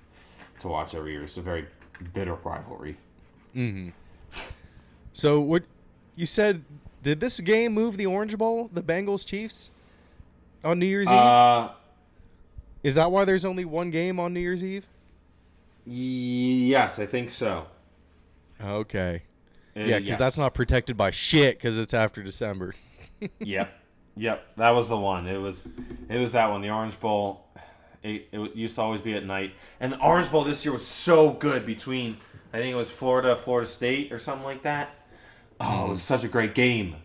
to watch every year. It's a very bitter rivalry. Hmm. So what you said? Did this game move the Orange Bowl, the Bengals Chiefs, on New Year's Eve? Uh, Is that why there's only one game on New Year's Eve? yes, I think so. Okay. Uh, Yeah, because yes. that's not protected by shit because it's after December. Yep, yep. That was the one. It was, it was that one. The Orange Bowl. It, it used to always be at night. And the Orange Bowl this year was so good between, I think it was Florida, Florida State, or something like that. Oh, it was such a great game.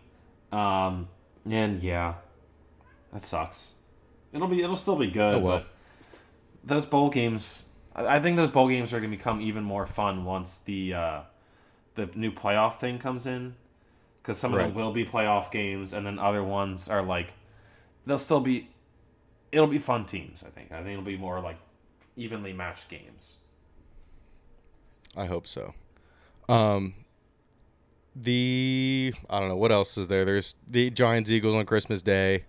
Um, and yeah, that sucks. It'll be, it'll still be good. Oh, well. but those bowl games, I I think those bowl games are going to become even more fun once the uh, the new playoff thing comes in. Because some of Right. them will be playoff games, and then other ones are like they'll still be. It'll be fun teams. I think. I think it'll be more like evenly matched games. I hope so. Um, the I don't know what else is there. There's the Giants Eagles on Christmas Day.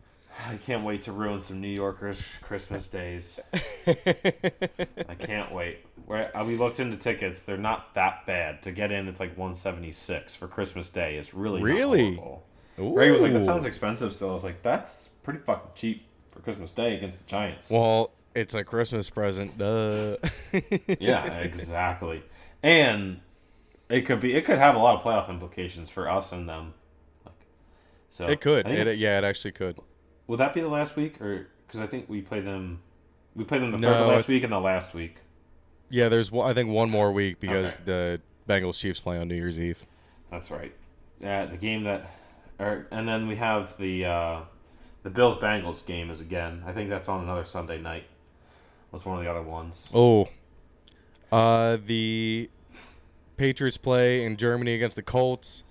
I can't wait to ruin some New Yorkers' Christmas days. I can't wait. Where we looked into tickets, they're not that bad. To get in, it's like one seventy six for Christmas Day. It's really Really? Ray was like, "That sounds expensive." Still, I was like, "That's pretty fucking cheap for Christmas Day against the Giants." Well, it's a Christmas present. Duh. yeah, exactly. And it could be, it could have a lot of playoff implications for us and them. Like, so It could. It, yeah, it actually could. Would that be the last week, or because I think we played them, we played them the No, third last it- week and the last week. Yeah, there's I think one more week because Okay. the Bengals Chiefs play on New Year's Eve. That's right. Uh, the game that, or, and then we have the uh, the Bills Bengals game is again. I think that's on another Sunday night. What's one of the other ones. Oh, uh, the Patriots play in Germany against the Colts.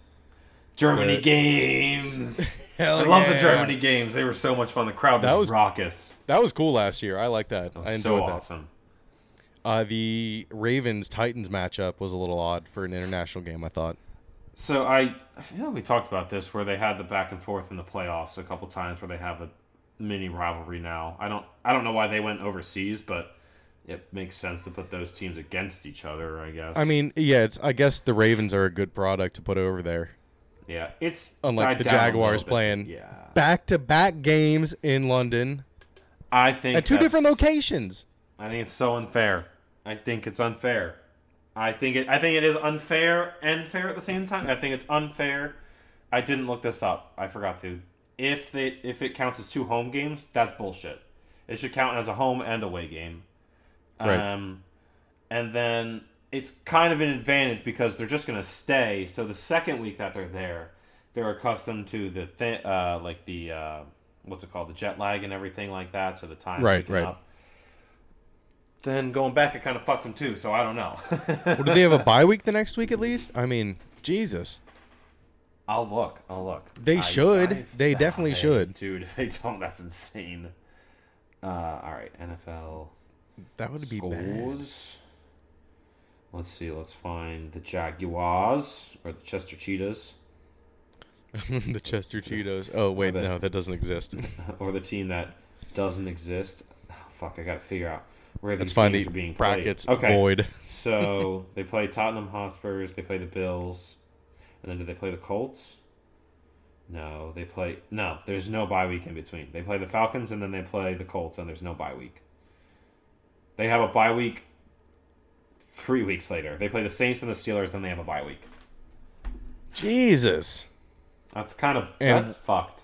Germany But- games. Hell I love the. Germany games. They were so much fun. The crowd was, That was- raucous. That was cool last year. I like that. Was I so enjoyed that. awesome. Uh, the Ravens Titans matchup was a little odd for an international game. I thought. So I, I feel like we talked about this where they had the back and forth in the playoffs a couple times where they have a mini rivalry now. I don't I don't know why they went overseas, but it makes sense to put those teams against each other. I guess. I mean, yeah, it's. I guess the Ravens are a good product to put over there. yeah, it's Unlike the down a little Jaguars playing Yeah, back to back games in London I think at two different locations. I think it's so unfair. I think it's unfair. I think it. I think it is unfair and fair at the same time. I think it's unfair. I didn't look this up. I forgot to. If they if it counts as two home games, that's bullshit. It should count as a home and away game. Right. Um, and then it's kind of an advantage because they're just gonna stay. So the second week that they're there, they're accustomed to the th- uh, like the uh, what's it called, the jet lag and everything like that. So the time Right, right. up. Then going back, it kind of fucks them too. So I don't know. Well, do they have a bye week the next week at least? I mean, Jesus. I'll look. I'll look. They I- should. I- They definitely Hey, should. dude. If they don't, that's insane. Uh, all right, NFL That would be bad. Let's see. Let's find the Jaguars or the Chester Cheetahs the Chester Cheetos. Oh wait, the- no, that doesn't exist. or the team that doesn't exist. Oh, fuck, I gotta figure out where Let's these find games the being brackets played. Okay, void. so they play Tottenham Hotspurs. They play the Bills, and then do they play the Colts? No, they play. No, there's no bye week in between. They play the Falcons and then they play the Colts, and there's no bye week. They have a bye week three weeks later. They play the Saints and the Steelers, then they have a bye week. Jesus. That's kind of And- that's fucked.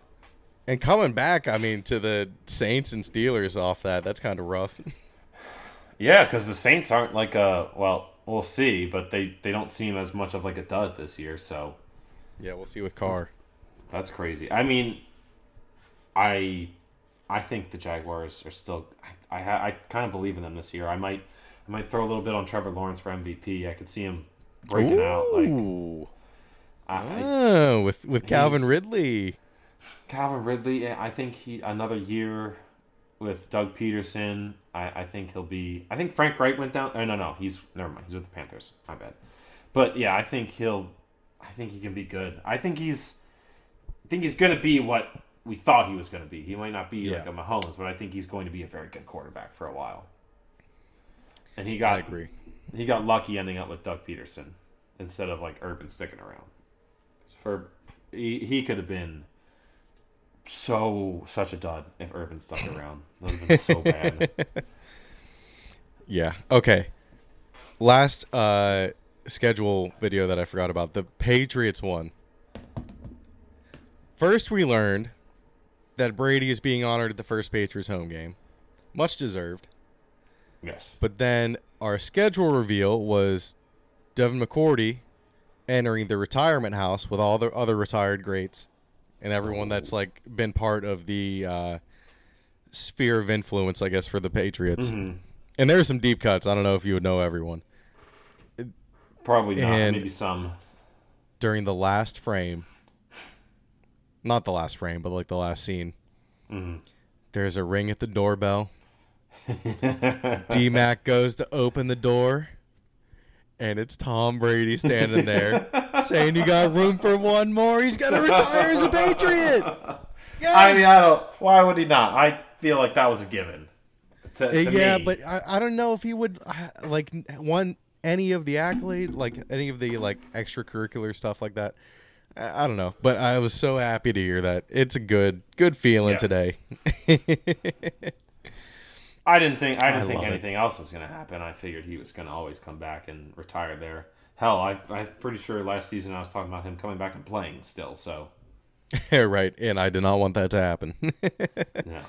And coming back, I mean, to the Saints and Steelers off that, that's kind of rough. Yeah, because the Saints aren't like a well, we'll see, but they they don't seem as much of like a dud this year. So yeah, we'll see with Carr. That's crazy. I mean, I I think the Jaguars are still. I ha- I kind of believe in them this year. I might I might throw a little bit on Trevor Lawrence for MVP. I could see him breaking out. Like I, Oh, with with Calvin Ridley. Calvin Ridley. I think he another year with Doug Pederson. I, I think he'll be. I think Frank Reich went down. Oh no no he's never mind. He's with the Panthers. My bad. But yeah, I think he'll. I think he can be good. I think he's. I think he's going to be what we thought he was going to be. He might not be like a Mahomes, but I think he's going to be a very good quarterback for a while. And he got I agree. he got lucky ending up with Doug Pederson instead of like Urban sticking around. For he, he could have been so such a dud if Urban stuck around. That would have been so bad. Yeah. Okay. Last uh schedule video that I forgot about. The Patriots won. First we learned that Brady is being honored at the first Patriots home game. Much deserved. Yes. But then our schedule reveal was Devin McCourty entering the retirement house with all the other retired greats and everyone that's like been part of the uh, sphere of influence, I guess, for the Patriots. Mm-hmm. And there's some deep cuts. I don't know if you would know everyone. Probably not. And- Maybe some. During the last frame, not the last frame, but like the last scene, Mm-hmm. there's a ring at the doorbell. D Mac goes to open the door, and it's Tom Brady standing there saying, "You got room for one more? He's gonna retire as a Patriot." Yes! I mean, I don't. Why would he not? I feel like that was a given. To, to yeah, me. but I, I don't know if he would uh, like one any of the accolade, like any of the like extracurricular stuff like that. I, don't know, but I was so happy to hear that. It's a good good feeling Yeah. today. I didn't think. I didn't I think love it. anything else was going to happen. I figured he was going to always come back and retire there. Hell, I, I'm pretty sure last season I was talking about him coming back and playing still. So right, and I did not want that to happen. yeah.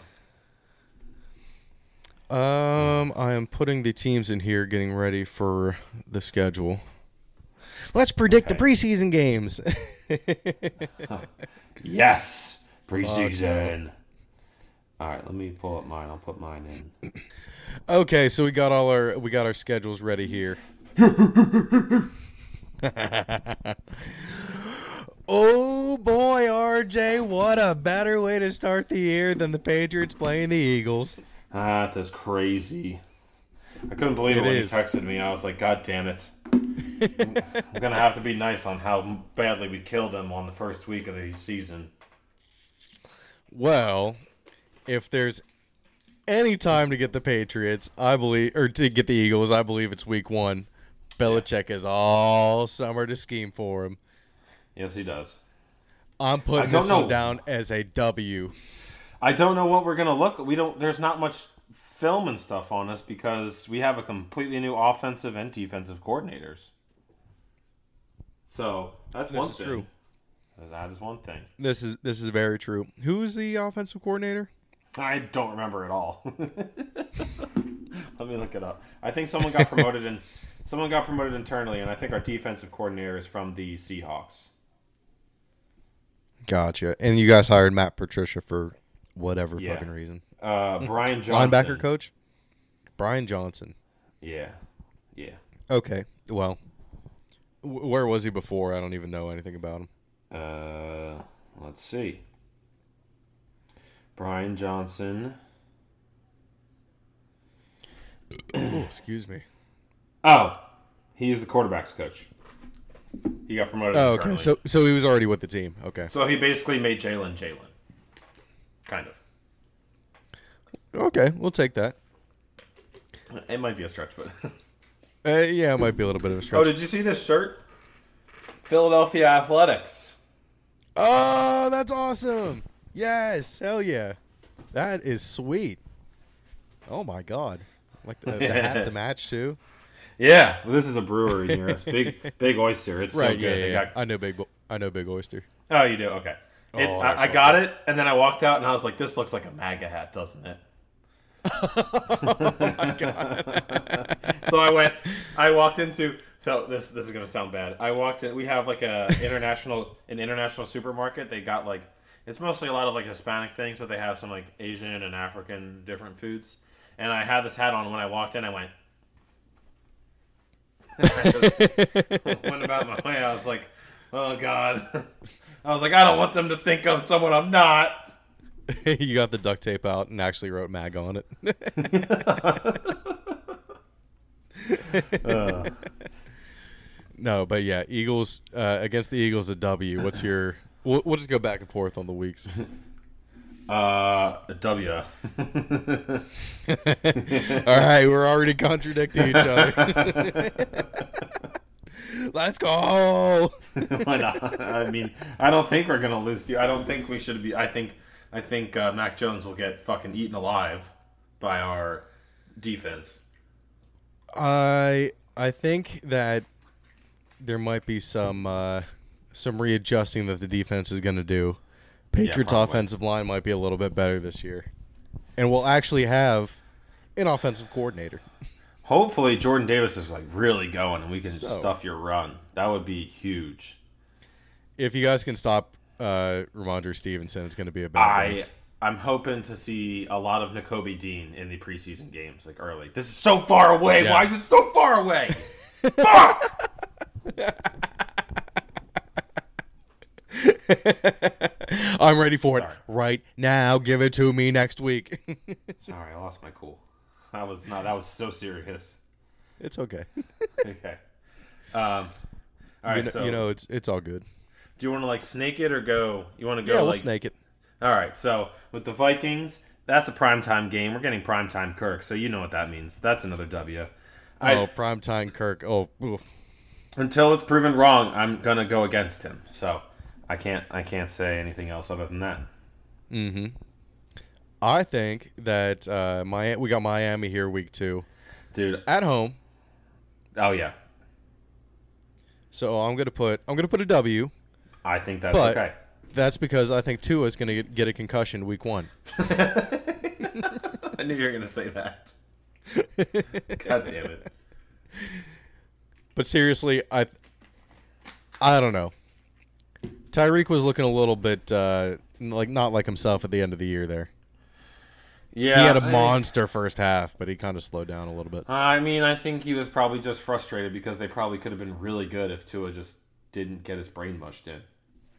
Um, I am putting the teams in here, getting ready for the schedule. Let's predict the preseason games. Yes, preseason. All right, let me pull up mine. I'll put mine in. okay, so we got all our we got our schedules ready here. oh boy, RJ, what a better way to start the year than the Patriots playing the Eagles. Ah, that's crazy. I couldn't believe it, It when is. he texted me. I was like, God damn it. I'm gonna have to be nice on how badly we killed him on the first week of the season. Well, if there's any time to get the Patriots, I believe, or to get the Eagles, I believe it's week one. Belichick is all summer to scheme for him. Yes, he does. I'm putting this one down as a W. I don't know what we're gonna look. We don't. There's not much film and stuff on us because we have a completely new offensive and defensive coordinators. So that's This one is thing. true. That is one thing. This is this is very true. Who is the offensive coordinator? I don't remember at all. Let me look it up. I think someone got promoted and someone got promoted internally, and I think our defensive coordinator is from the Seahawks. Gotcha. And you guys hired Matt Patricia for whatever Yeah. fucking reason. Uh, Brian Johnson. Linebacker coach, Brian Johnson. Yeah, yeah. Okay. Well, wh- where was he before? I don't even know anything about him. Uh, let's see. Brian Johnson. oh, excuse me. Oh, he is the quarterbacks coach. He got promoted. Oh, okay. internally. So so he was already with the team. Okay. so he basically made Jalen Jalen. Kind of. Okay, we'll take that. It might be a stretch, but. Uh, yeah, it might be a little bit of a stretch. oh, did you see this shirt? Philadelphia Athletics. Oh, that's awesome! Yes, hell yeah, that is sweet. Oh my god, like the, the hat to match too. Yeah, well, this is a brewery near us. Big, big oyster. It's so good. yeah, yeah. Got- I know big. I know big oyster. Oh, you do? Okay. It, Oh, I, I I got that. it, and then I walked out, and I was like, "This looks like a MAGA hat, doesn't it?" Oh so I went. I walked into. So this this is gonna sound bad. I walked in. We have like a international an international supermarket. They got like it's mostly a lot of like Hispanic things, but they have some like Asian and African different foods. And I had this hat on when I walked in. I went. went about my way. I was like, "Oh God!" I was like, "I don't want them to think I'm someone I'm not." you got the duct tape out and actually wrote mag on it. Uh, no, but yeah, Eagles uh, against the Eagles a W. What's your? We'll, we'll just go back and forth on the weeks. uh, W. All right, we're already contradicting each other. Let's go. Why not? I mean, I don't think we're gonna lose to you. I don't think we should be. I think, I think uh, Mac Jones will get fucking eaten alive by our defense. I I think that there might be some uh, some readjusting that the defense is going to do. Patriots probably. offensive line might be a little bit better this year, and we'll actually have an offensive coordinator. Hopefully, Jordan Davis is like really going, and we can So- stuff your run. That would be huge. If you guys can stop uh, Rhamondre Stevenson, it's going to be a bad. I I'm hoping to see a lot of Nakobe Dean in the preseason games, like early. This is so far away. Why is it so far away? Fuck! I'm ready for Sorry. it right now. Give it to me next week. Sorry, I lost my cool. That was not. That was so serious. it's okay. Okay. Um. All right. you, know, so you know, it's it's all good. Do you want to like snake it or go? You want to go Yeah, we'll like snake it. All right, so with the Vikings, that's a primetime game. We're getting primetime Kirk, so you know what that means. That's another W. I- oh, primetime Kirk. Oh, oof. Until it's proven wrong, I'm gonna go against him. So I can't I can't say anything else other than that. Mm-hmm. I think that uh, my we got Miami here week two Dude, at home. oh yeah. So I'm gonna put I'm gonna put a W. I think that's But- okay. That's because I think Tua is gonna get, get a concussion week one. I knew you were gonna say that. God damn it. But seriously, I I don't know. Tyreek was looking a little bit uh, like not like himself at the end of the year. There, Yeah. he had a monster first half, but he kind of slowed down a little bit. I mean, I think he was probably just frustrated because they probably could have been really good if Tua just didn't get his brain mushed in.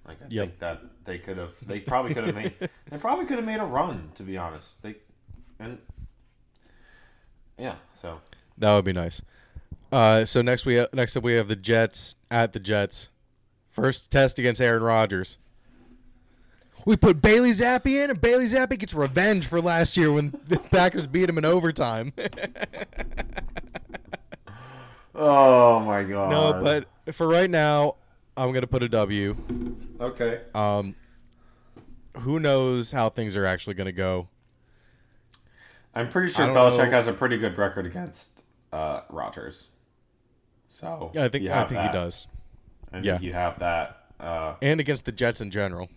Like I Yep. think that they could have, they probably could have made, they probably could have made a run. To be honest, they, and yeah, so That would be nice. Uh, so next we next up we have the Jets at the Jets. First test against Aaron Rodgers. We put Bailey Zappe in, and Bailey Zappe gets revenge for last year when the Packers beat him in overtime. Oh my god. no, but for right now, I'm gonna put a W. okay. Um, who knows how things are actually gonna go? I'm pretty sure Belichick know. has a pretty good record against uh, Rodgers. So Yeah, I think I think that. he does, I think Yeah. you have that. Uh, and against the Jets in general.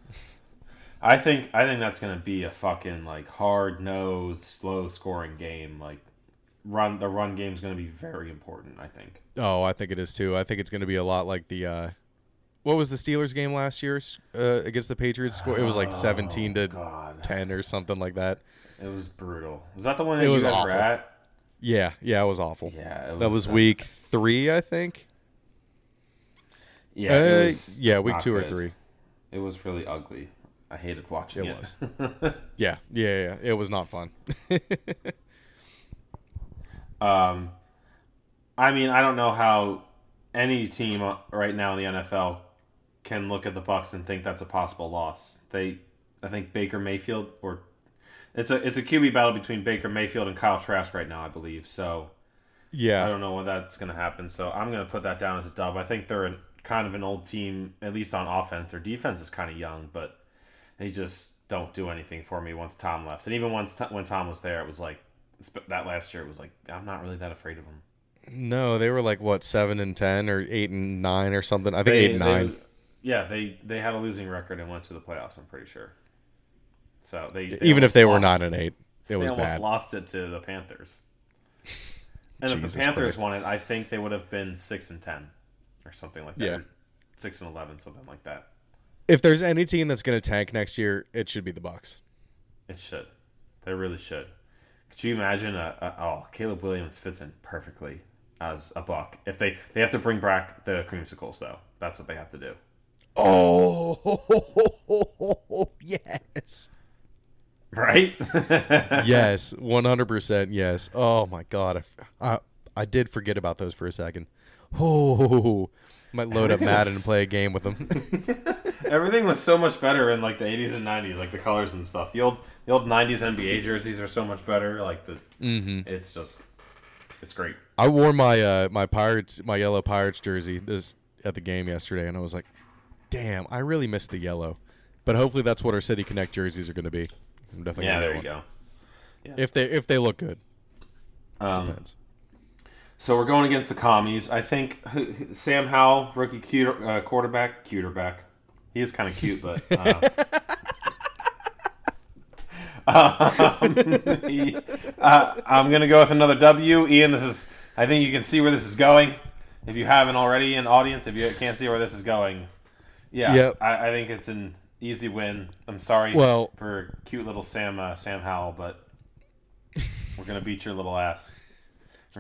I think I think that's gonna be a fucking like hard nosed, slow scoring game. Like run the run game's gonna be very important. I think. Oh, I think it is too. I think it's going to be a lot like the uh, what was the Steelers game last year uh, against the Patriots? Score it was like seventeen to Oh, God, ten or something like that. it was brutal. Was that the one that It you was awful. at? Yeah, yeah, it was awful. Yeah, it that was uh, week three, I think. Yeah, Uh, yeah, week two or three. It was really ugly. I hated watching It it. Yeah, yeah, yeah. It was not fun. Um, I mean, I don't know how any team uh, right now in the NFL can look at the Bucks and think that's a possible loss. They, I think Baker Mayfield or it's a it's a QB battle between Baker Mayfield and Kyle Trask right now, I believe. So yeah, I don't know when that's going to happen. So I'm going to put that down as a dub. I think they're an, kind of an old team, at least on offense. Their defense is kind of young, but they just don't do anything for me once Tom left. And even once when Tom was there, it was like that last year. It was like I'm not really that afraid of them. no, they were like what seven and ten or eight and nine or something. I think eight and they- nine. Yeah, they they had a losing record and went to the playoffs. I'm pretty sure. So they, they Even if they were not an eight, it was almost bad. lost it to the Panthers. And if Jesus the Panthers Christ. won it, I think they would have been six and ten, or something like that. Yeah. six and eleven, something like that. If there's any team that's going to tank next year, it should be the Bucks. It should. They really should. Could you imagine a, a oh Caleb Williams fits in perfectly as a buck. If they they have to bring back the creamsicles though, that's what they have to do. Oh, yes. Right? yes, 100% yes. Oh my god. I, I I did forget about those for a second. Oh, might load up Madden was- and play a game with them. Everything was so much better in like the 80s and 90s, like the colors and stuff. The old the old 90s NBA jerseys are so much better. Like the, hmm it's just, it's great. I wore my uh my Pirates my yellow Pirates jersey this at the game yesterday and I was like, "Damn, I really missed the yellow." But hopefully that's what our City Connect jerseys are going to be. I'm definitely Yeah, there you get go. one. If they if they look good. Um, Depends. so we're going against the commies. I think who- who- Sam Howell, rookie cute, uh, quarterback, cuterback. He is kind of cute, but uh, Um, he- uh, I'm gonna go with another W. Ian, this is. I think you can see where this is going. If you haven't already, in audience, if you can't see where this is going, yeah, Yep. I, I think it's an easy win. I'm sorry, Well- for cute little Sam uh, Sam Howell, but we're gonna beat your little ass.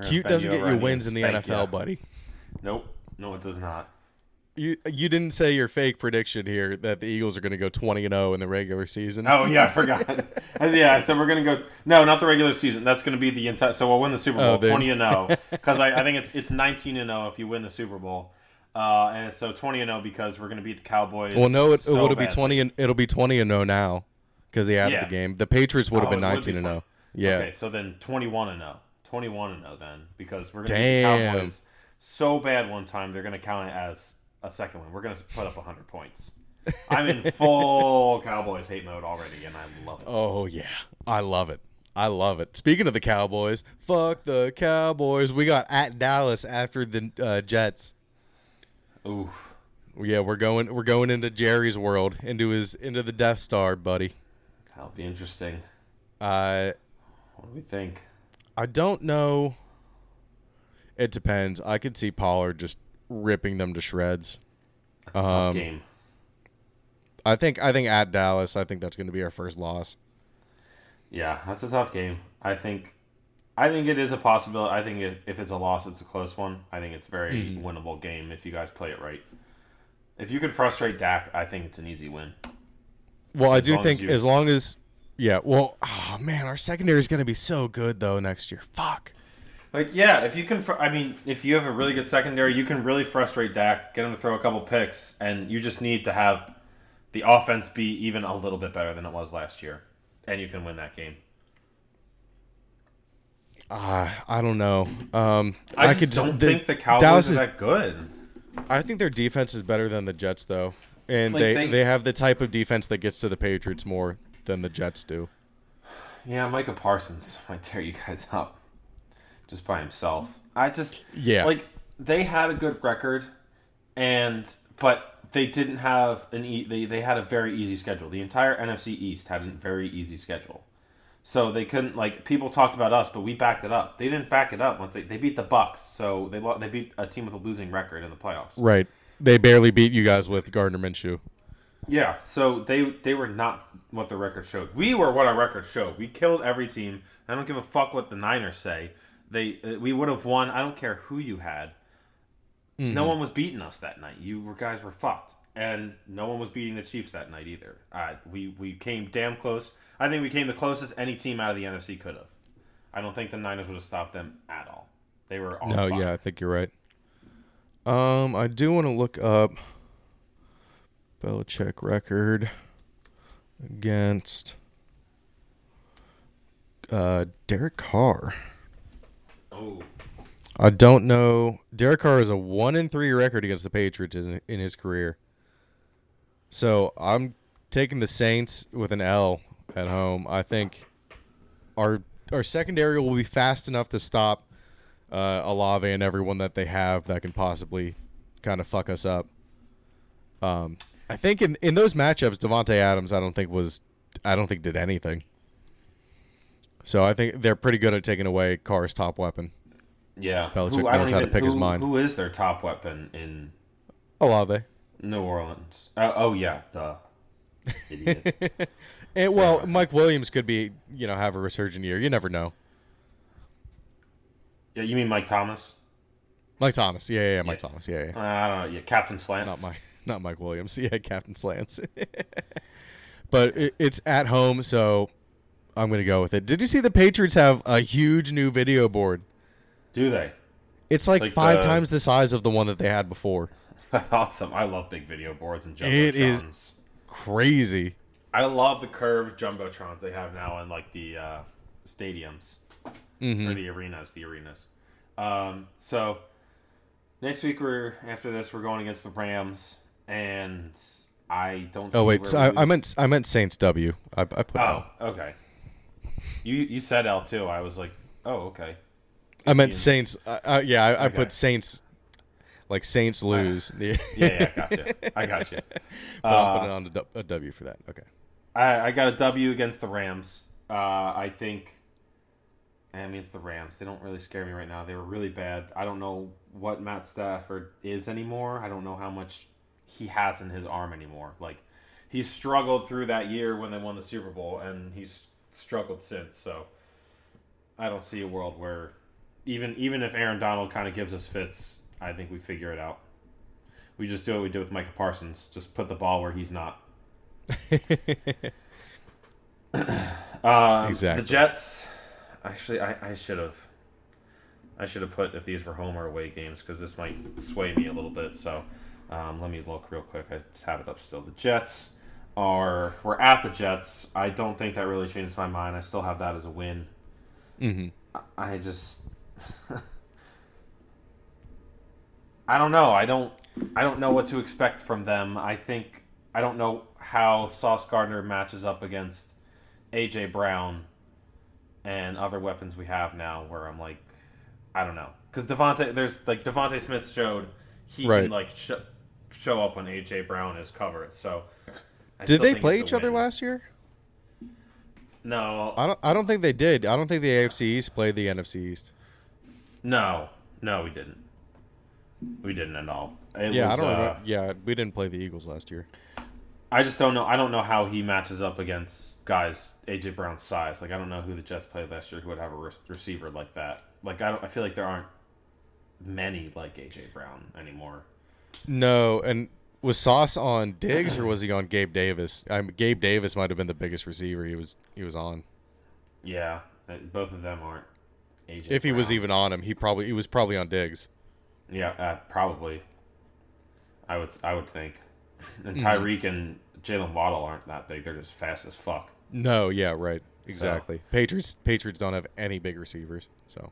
Cute doesn't you get you wins in the NFL, ya. buddy. Nope, no, it does not. You you didn't say your fake prediction here that the Eagles are going to go 20 and 0 in the regular season. Oh yeah, I forgot. Yeah, I said we're gonna go. No, not the regular season. That's gonna be the entire. So we'll win the Super Bowl, Oh, twenty and zero, because I, I think it's it's nineteen and zero if you win the Super Bowl, uh, and so twenty and zero because we're gonna beat the Cowboys. well, no, it, so it would be badly. 20 and it'll be 20 and 0 now because they added Yeah. the game. The Patriots would have Oh, been 19 be and 0. Yeah. Okay, so then twenty-one and zero. Twenty-one and zero then because we're gonna Damn. beat the Cowboys so bad one time they're gonna count it as a second one. We're gonna put up hundred points. I'm in full Cowboys hate mode already, and I love it. Oh yeah, I love it. I love it. Speaking of the Cowboys, fuck the Cowboys. We got at Dallas after the uh, Jets. Ooh. Yeah, we're going. We're going into Jerry's world, into his into the Death Star, buddy. That'll be interesting. Uh, What do we think? I don't know. It depends. I could see Pollard just ripping them to shreds. That's a tough Um, game. I think. I think at Dallas, I think that's going to be our first loss. Yeah, that's a tough game. I think, I think it is a possibility. I think if, if it's a loss, it's a close one. I think it's a very Mm-hmm. winnable game if you guys play it right. If you can frustrate Dak, I think it's an easy win. Well, I do long as think you- as long as, yeah. Well, oh man, our secondary is going to be so good though next year. Fuck. Like, yeah, if you can, fr- I mean, if you have a really good secondary, you can really frustrate Dak, get him to throw a couple picks, and you just need to have the offense be even a little bit better than it was last year, and you can win that game. Uh, I don't know. Um, I, I, just could don't the- think the Cowboys Dallas are is. that good. I think their defense is better than the Jets though, and Like, they, they- they have the type of defense that gets to the Patriots more than the Jets do. Yeah, Micah Parsons might tear you guys up just by himself. I just Yeah. like they had a good record, and but they didn't have an e- they they had a very easy schedule. The entire NFC East had a very easy schedule, so they couldn't like people talked about us, but we backed it up. They didn't back it up once they, they beat the Bucks, so they they beat a team with a losing record in the playoffs. Right. They barely beat you guys with Gardner Minshew. Yeah, so they they were not what the record showed. We were what our record showed. We killed every team. I don't give a fuck what the Niners say. They uh, we would have won. I don't care who you had. No one was beating us that night. You were guys were fucked, and no one was beating the Chiefs that night either. Uh, we we came damn close. I think we came the closest any team out of the NFC could have. I don't think the Niners would have stopped them at all. They were all No, fine. yeah, I think you're right. Um, I do want to look up Belichick record against uh, Derek Carr. Oh, I don't know. Derek Carr has a one in three record against the Patriots in, in his career. So I'm taking the Saints with an L at home. I think our our secondary will be fast enough to stop uh, Olave and everyone that they have that can possibly kind of fuck us up. Um, I think in in those matchups, Davante Adams, I don't think was, I don't think did anything. So I think they're pretty good at taking away Carr's top weapon. yeah. Belichick don't knows how to pick his mind. Who is their top weapon in Olave. New Orleans. Uh, oh yeah, duh. Idiot. And well, Mike Williams could be, you know, have a resurgent year. You never know. yeah, you mean Mike Thomas? Mike Thomas. Yeah, yeah, yeah Mike Yeah. Thomas. Yeah, yeah. Uh, I don't know. Yeah, Captain Slants. Not Mike. Not Mike Williams. Yeah, Captain Slants. but it, it's at home, so I'm gonna go with it. Did you see the Patriots have a huge new video board? Do they? It's like, Like five the- times the size of the one that they had before. awesome. I love big video boards and jumbotrons. It is- Crazy. I love the curved jumbotrons they have now in like the uh, stadiums Mm-hmm. or the arenas. The arenas. Um, so next week we're after this we're going against the Rams, and I don't. Oh wait, so I, I meant I meant Saints W. I, I put Oh, L. okay. You you said L too. I was like, oh, okay. I meant Saints. Uh, uh, yeah, I, I put Saints, like Saints lose. yeah, Yeah, gotcha. I got you. but I'm Uh, putting on a W for that. Okay. I, I got a W against the Rams, Uh, I think. I mean, it's the Rams. They don't really scare me right now. They were really bad. I don't know what Matt Stafford is anymore. I don't know how much he has in his arm anymore. Like, he struggled through that year when they won the Super Bowl, and he's struggled since. So, I don't see a world where, even even if Aaron Donald kind of gives us fits, I think we figure it out. We just do what we do with Micah Parsons. Just put the ball where he's not. Um, Exactly. The Jets. Actually, I, I should have. I should have put if these were home or away games because this might sway me a little bit. So, um, let me look real quick. I just have it up still. The Jets are we're at the Jets. I don't think that really changes my mind. I still have that as a win. hmm I- I just. I don't know. I don't. I don't know what to expect from them. I think I don't know how Sauce Gardner matches up against AJ Brown and other weapons we have now. Where I'm like, I don't know, because DeVonta, there's like DeVonta Smith showed he Right. can like sh- show up when AJ Brown is covered. So, I Did they play each other last year? No, I don't. I don't think they did. I don't think the AFC East played the NFC East. no, no, we didn't. We didn't at all. It yeah, was, I don't. uh. Yeah, we didn't play the Eagles last year. I just don't know. I don't know how he matches up against guys AJ Brown's size. Like I don't know who the Jets played last year who would have a re- receiver like that. Like I don't. I feel like there aren't many like AJ Brown anymore. No, and was Sauce on Diggs or was he on Gabe Davis? I mean, Gabe Davis might have been the biggest receiver he was he was on. Yeah, uh, both of them aren't AJ. If he was even on him, he probably he was probably on Diggs. Yeah, uh, probably. I would. I would think. And Mm-hmm. Tyreek and Jaylen Waddle aren't that big. They're just fast as fuck. No, yeah, right, exactly. Patriots Patriots don't have any big receivers, so.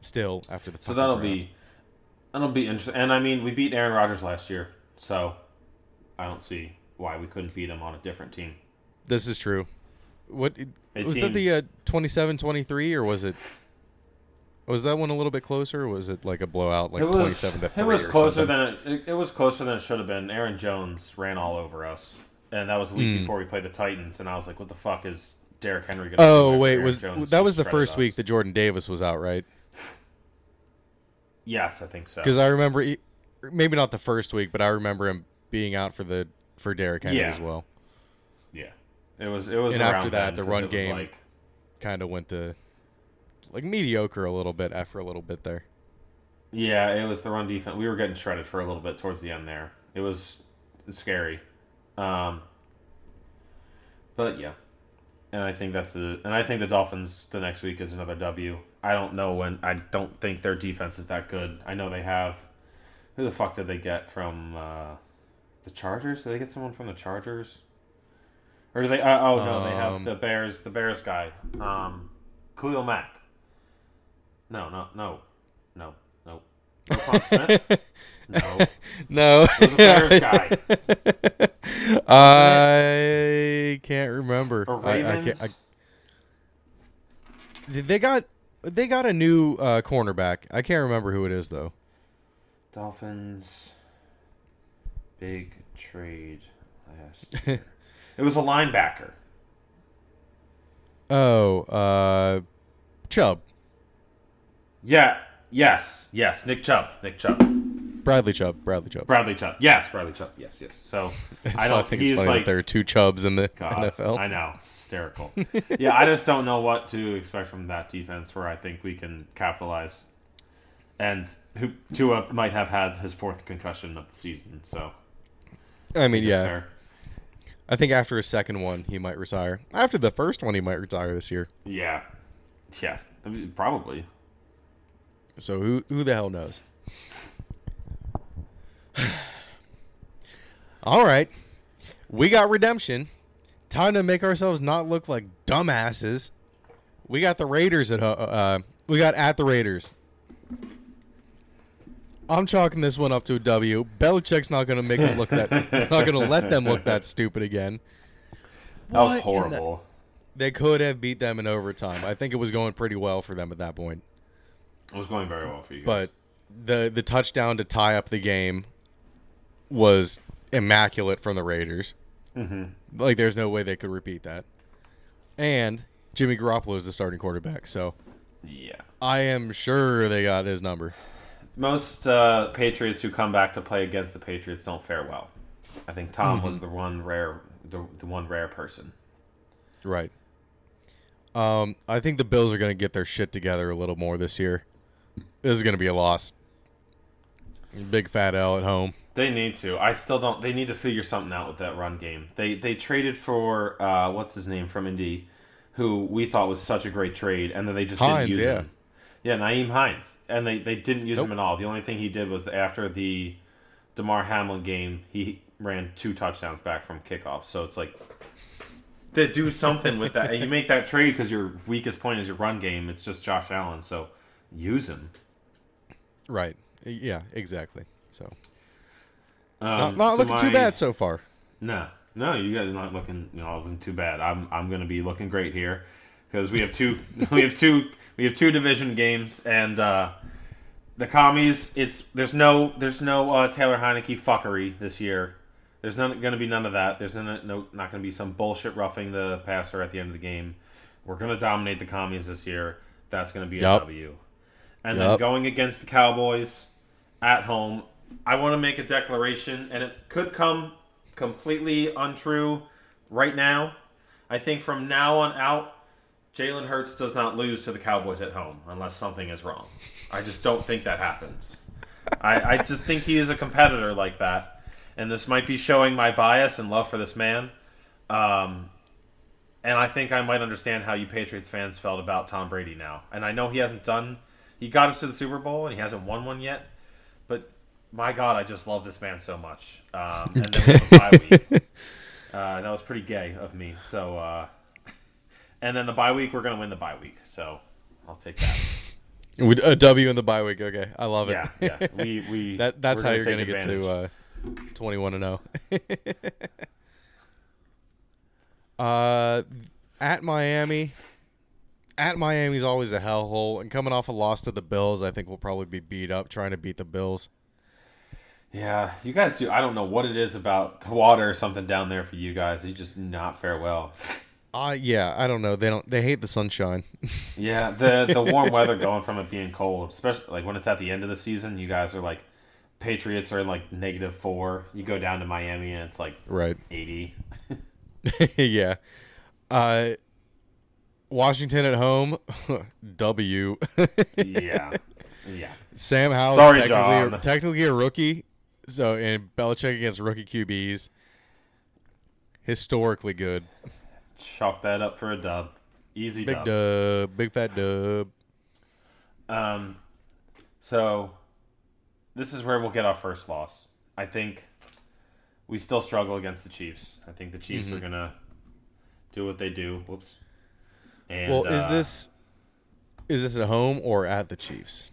Still after the So that'll draft. be that'll be interesting. And I mean, we beat Aaron Rodgers last year, so I don't see why we couldn't beat him on a different team. This is true. What A was that the uh, 27-23 or was it? Was that one a little bit closer? Or was it like a blowout, like was twenty-seven to three? it was closer something? than it, it, was closer than it should have been. Aaron Jones ran all over us, and that was the week Hmm. before we played the Titans. And I was like, "What the fuck is Derrick Henry going to?" Do? Oh wait, was that was the first week that Jordan Davis was out, right? Yes, I think so. Because I remember, he, maybe not the first week, but I remember him being out for the for Derrick Henry Yeah. as well. yeah, it was it was. And after that, then, the run game- like Kind of went to like mediocre a little bit after a little bit there. Yeah, it was the run defense. We were getting shredded for a little bit towards the end there. It was scary. Um, but yeah. And I think that's the and I think the Dolphins the next week is another W. I don't know when I don't think their defense is that good. I know they have who the fuck did they get from uh, the Chargers? Did they get someone from the Chargers? Or do they uh, oh no, they have Um, the Bears the Bears guy. Um Khalil Mack. No, no, no. No, no. Smith? No. No, guy? I can't remember. Or I, I can't, I, Did they got they got a new uh, cornerback. I can't remember who it is though. Dolphins big trade last year. it was a linebacker. Oh, uh, Chubb, Yeah. Yes. Yes. Nick Chubb. Nick Chubb. Bradley Chubb, Bradley Chubb. Bradley Chubb. Yes. Bradley Chubb. Yes. Yes. So It's I don't I think it's funny like that there are two Chubbs in the God, NFL. I know it's hysterical. yeah, I just don't know what to expect from that defense. Where I think we can capitalize, and who Tua might have had his fourth concussion of the season. So I mean, it's yeah, fair. I think after his second one, he might retire. After the first one, he might retire this year. yeah, yeah, I mean, probably. So who who the hell knows? All right, we got redemption. Time to make ourselves not look like dumbasses. We got the Raiders at uh, we got at the Raiders. I'm chalking this one up to a W. Belichick's not going to make them look that. not going to let them look that stupid again. That was What the- horrible. They could have beat them in overtime. I think it was going pretty well for them at that point. It was going very well for you. But the the touchdown to tie up the game was immaculate from the Raiders. Mhm. Like, there's no way they could repeat that. and Jimmy Garoppolo is the starting quarterback. So Yeah. I am sure they got his number. Most uh, Patriots who come back to play against the Patriots don't fare well. I think Tom was the one rare, the, the one rare person. Right. Um, I think the Bills are going to get their shit together a little more this year. This is going to be a loss. Big fat L at home. They need to. I still don't. They need to figure something out with that run game. They they traded for uh, what's his name from Indy, who we thought was such a great trade, and then they just Hines, didn't use yeah. him. Yeah, Nyheim Hines, and they they didn't use Nope. him at all. The only thing he did was after the Damar Hamlin game, he ran two touchdowns back from kickoff. So it's like to do something with that. And you make that trade because your weakest point is your run game. It's just Josh Allen, so use him. Right. Yeah, exactly. So Um, not, not so looking too bad so far. No, no, you guys are not looking, you know, looking too bad. I'm, I'm going to be looking great here because we have two, we have two, we have two division games, and uh, the commies. It's there's no, there's no uh, Taylor Heinicke fuckery this year. There's not going to be none of that. There's no, no not going to be some bullshit roughing the passer at the end of the game. We're going to dominate the commies this year. That's going to be a. W. And then going against the Cowboys at home, I want to make a declaration, and it could come completely untrue right now. I think from now on out, Jalen Hurts does not lose to the Cowboys at home unless something is wrong. I just don't think that happens. I, I just think he is a competitor like that, and this might be showing my bias and love for this man. Um, and I think I might understand how you Patriots fans felt about Tom Brady now. And I know he hasn't done, he got us to the Super Bowl and he hasn't won one yet. But my God, I just love this man so much. Um, and then the bye week, uh, that was pretty gay of me. So, uh, and then the bye week, we're gonna win the bye week. So I'll take that. We- A W in the bye week. Okay, I love it. Yeah, yeah. We we that that's how you're gonna get to uh, 21 and 0. uh, at Miami, at Miami's always a hellhole, and coming off a loss to the Bills, I think we'll probably be beat up trying to beat the Bills. Yeah, you guys do. I don't know what it is about the water or something down there for you guys. You just not fare well. Uh, yeah, I don't know. They don't. They hate the sunshine. Yeah, the the warm weather going from it being cold, especially like when it's at the end of the season. You guys are like, Patriots are in like negative four. You go down to Miami and it's like right. eighty. yeah. Uh, Washington at home, W. Yeah, yeah. Sam Howell's Sorry, technically, John. technically a rookie. So, and Belichick against rookie QBs, historically good. Chalk that up for a dub. Easy Big dub. dub, big fat dub. Um, so this is where we'll get our first loss. I think we still struggle against the Chiefs. I think the Chiefs Mm-hmm. are gonna do what they do. Whoops. And, Well, is uh, this is this at home or at the Chiefs?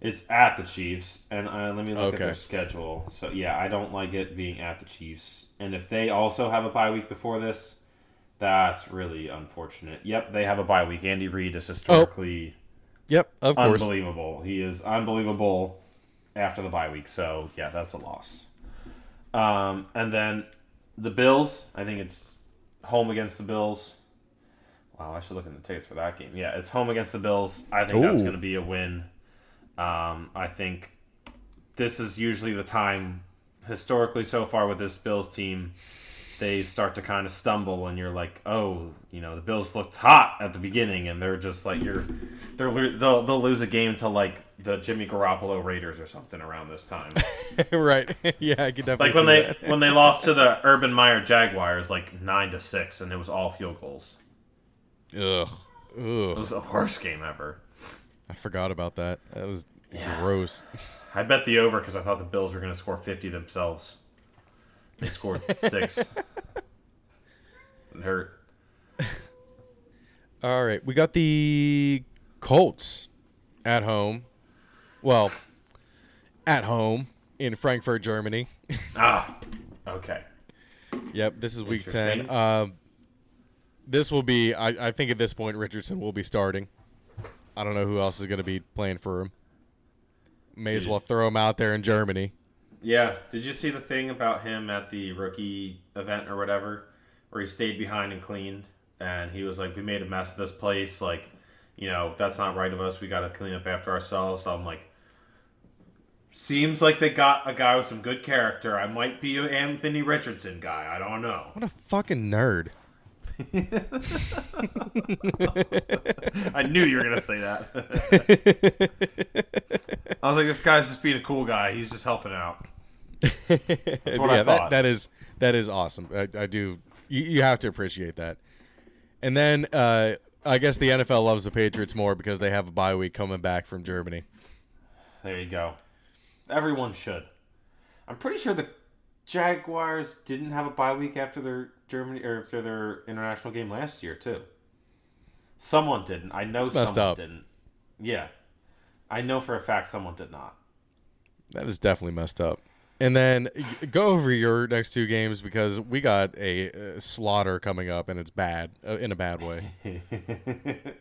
It's at the Chiefs, and uh, let me look at their schedule. So yeah, I don't like it being at the Chiefs. And if they also have a bye week before this, that's really unfortunate. Yep, they have a bye week. Andy Reid is historically Yep, of course. unbelievable. He is unbelievable after the bye week. So yeah, that's a loss. Um, and then the Bills. I think it's home against the Bills. Wow, I should look in the tickets for that game. Yeah, it's home against the Bills. I think that's going to be a win. Um, I think this is usually the time, historically so far with this Bills team, they start to kind of stumble, and you're like, oh, you know, the Bills looked hot at the beginning, and they're just like you're, they're they'll they'll lose a game to like the Jimmy Garoppolo Raiders or something around this time. right. yeah, I could definitely like when they that. when they lost to the Urban Meyer Jaguars like nine to six, and it was all field goals. Ugh. Ugh. It was the worst game ever. I forgot about that. That was gross. I bet the over because I thought the Bills were going to score 50 themselves. They scored six. It hurt. All right, we got the Colts at home. Well, at home in Frankfurt, Germany. Ah, okay. Yep, this is week ten. Interesting. Um, this will be. I, I think at this point Richardson will be starting. I don't know who else is going to be playing for him. May as well throw him out there in Germany. Yeah. Did you see the thing about him at the rookie event or whatever, where he stayed behind and cleaned, and he was like, "We made a mess of this place. Like, you know, that's not right of us. We got to clean up after ourselves." So I'm like, seems like they got a guy with some good character. I might be an Anthony Richardson guy. I don't know. What a fucking nerd. I knew you were gonna say that. I was like, this guy's just being a cool guy. He's just helping out. That's what I yeah, thought. That, that is that is awesome. I, I do. You, you have to appreciate that. And then uh, I guess the NFL loves the Patriots more because they have a bye week coming back from Germany. There you go. Everyone should. I'm pretty sure the Jaguars didn't have a bye week after their Germany or after their international game last year too. Someone didn't. I know someone up. didn't. Yeah, I know for a fact someone did not. That is definitely messed up. And then go over your next two games because we got a uh, slaughter coming up and it's bad uh, in a bad way.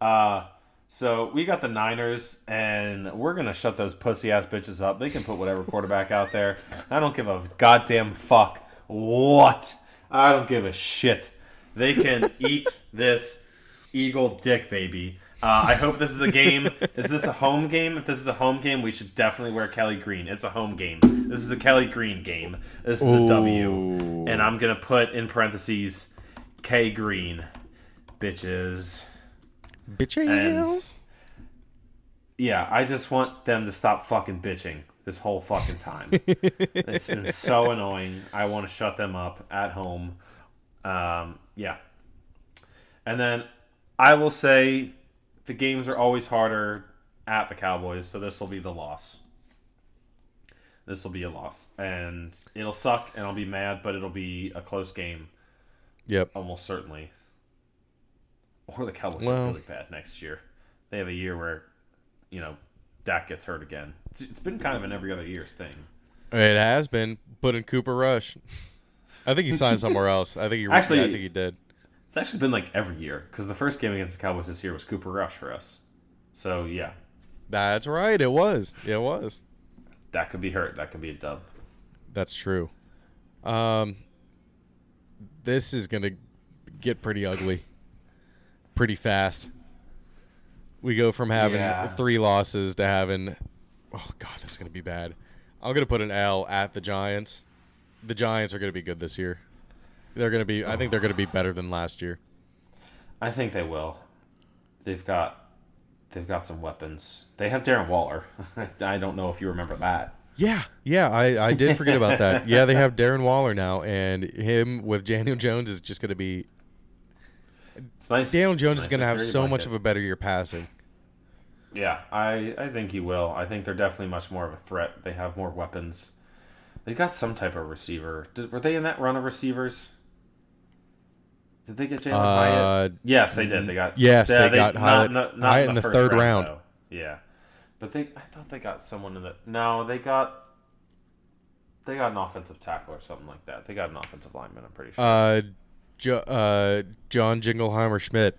uh, so we got the Niners, and we're gonna shut those pussy ass bitches up. They can put whatever quarterback out there. I don't give a goddamn fuck what. I don't give a shit. They can eat this eagle dick, baby. Uh, I hope this is a game. Is this a home game? If this is a home game, we should definitely wear Kelly Green. It's a home game. This is a Kelly Green game. This is a W. And I'm gonna put in parentheses K Green, bitches. Bitch And- Yeah, I just want them to stop fucking bitching this whole fucking time. it's been so annoying. I want to shut them up at home. Um, yeah. And then I will say the games are always harder at the Cowboys, so this will be the loss. This will be a loss. And it'll suck and I'll be mad, but it'll be a close game Yep. almost certainly. Or the Cowboys Well- are really bad next year. They have a year where, you know, Dak gets hurt again. It's, it's been kind of an every other year's thing. It has been put in Cooper Rush. I think he signed somewhere else. I think he Actually- I think he did. It's actually been like every year because the first game against the Cowboys this year was Cooper Rush for us. So yeah, That's right. It was. It was. that could be hurt. That could be a dub. That's true. Um, this is gonna get pretty ugly, pretty fast. We go from having Yeah. three losses to having, oh god, this is gonna be bad. I'm gonna put an L at the Giants. The Giants are gonna be good this year. They're gonna be. I think they're gonna be better than last year. I think they will. They've got they've got some weapons. They have Darren Waller. I don't know if you remember that. Yeah, yeah, I, I did forget about that. Yeah, they have Darren Waller now, and him with Daniel Jones is just gonna be. It's nice. Daniel Jones nice is gonna have security so much of a better year passing. Yeah, I, I think he will. I think they're definitely much more of a threat. They have more weapons. They got some type of receiver. Did, were they in that run of receivers? Did they get Jalin Hyatt? Uh, Yes, they did. They got yes, they got not- Hyatt- not- not Hyatt in the first third round. though. Yeah, but they I thought they got someone in the no, they got they got an offensive tackle or something like that. They got an offensive lineman. I'm pretty sure. uh, jo- uh, John Jingleheimer Schmidt.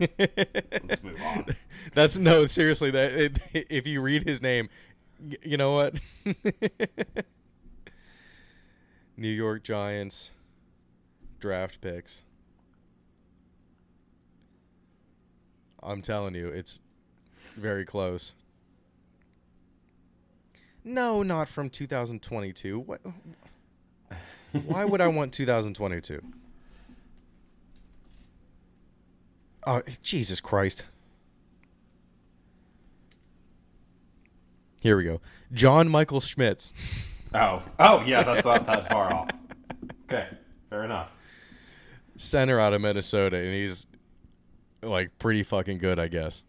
Let's move on. That's no, seriously. That it, if you read his name, y- you know what? New York Giants draft picks. I'm telling you, it's very close. No, not from 2022. What? Why would I want 2022? Oh, Jesus Christ. Here we go. John Michael Schmitz. oh, oh yeah, that's not that far off. Okay, fair enough. center out of Minnesota, and he's like pretty fucking good, I guess.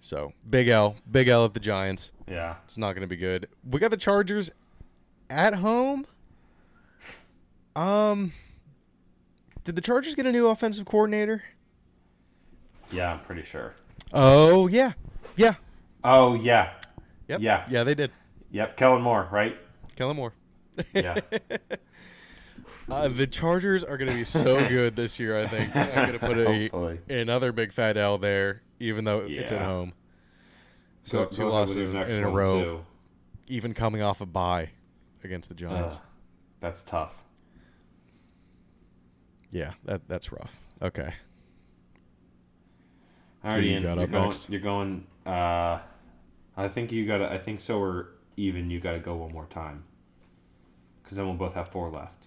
So big L, big L at the Giants. Yeah. It's not going to be good. We got the Chargers at home. Um, did the Chargers get a new offensive coordinator? Yeah, I'm pretty sure. Oh yeah, yeah, Oh yeah. yep, Yeah. yeah. They did. Yep, Kellen Moore, right? Kellen Moore. Yeah. Uh, the Chargers are going to be so good this year. I think I'm going to put a, Hopefully. another big fat L there, even though it's at home. So Go- two go losses in a row, too. even coming off a bye against the Giants. Ugh, that's tough. Yeah, that that's rough. Okay. All right, you Ian, got you're going. next? You're going. Uh, I think you got. to I think so. Or even you got to go one more time. Because then we'll both have four left.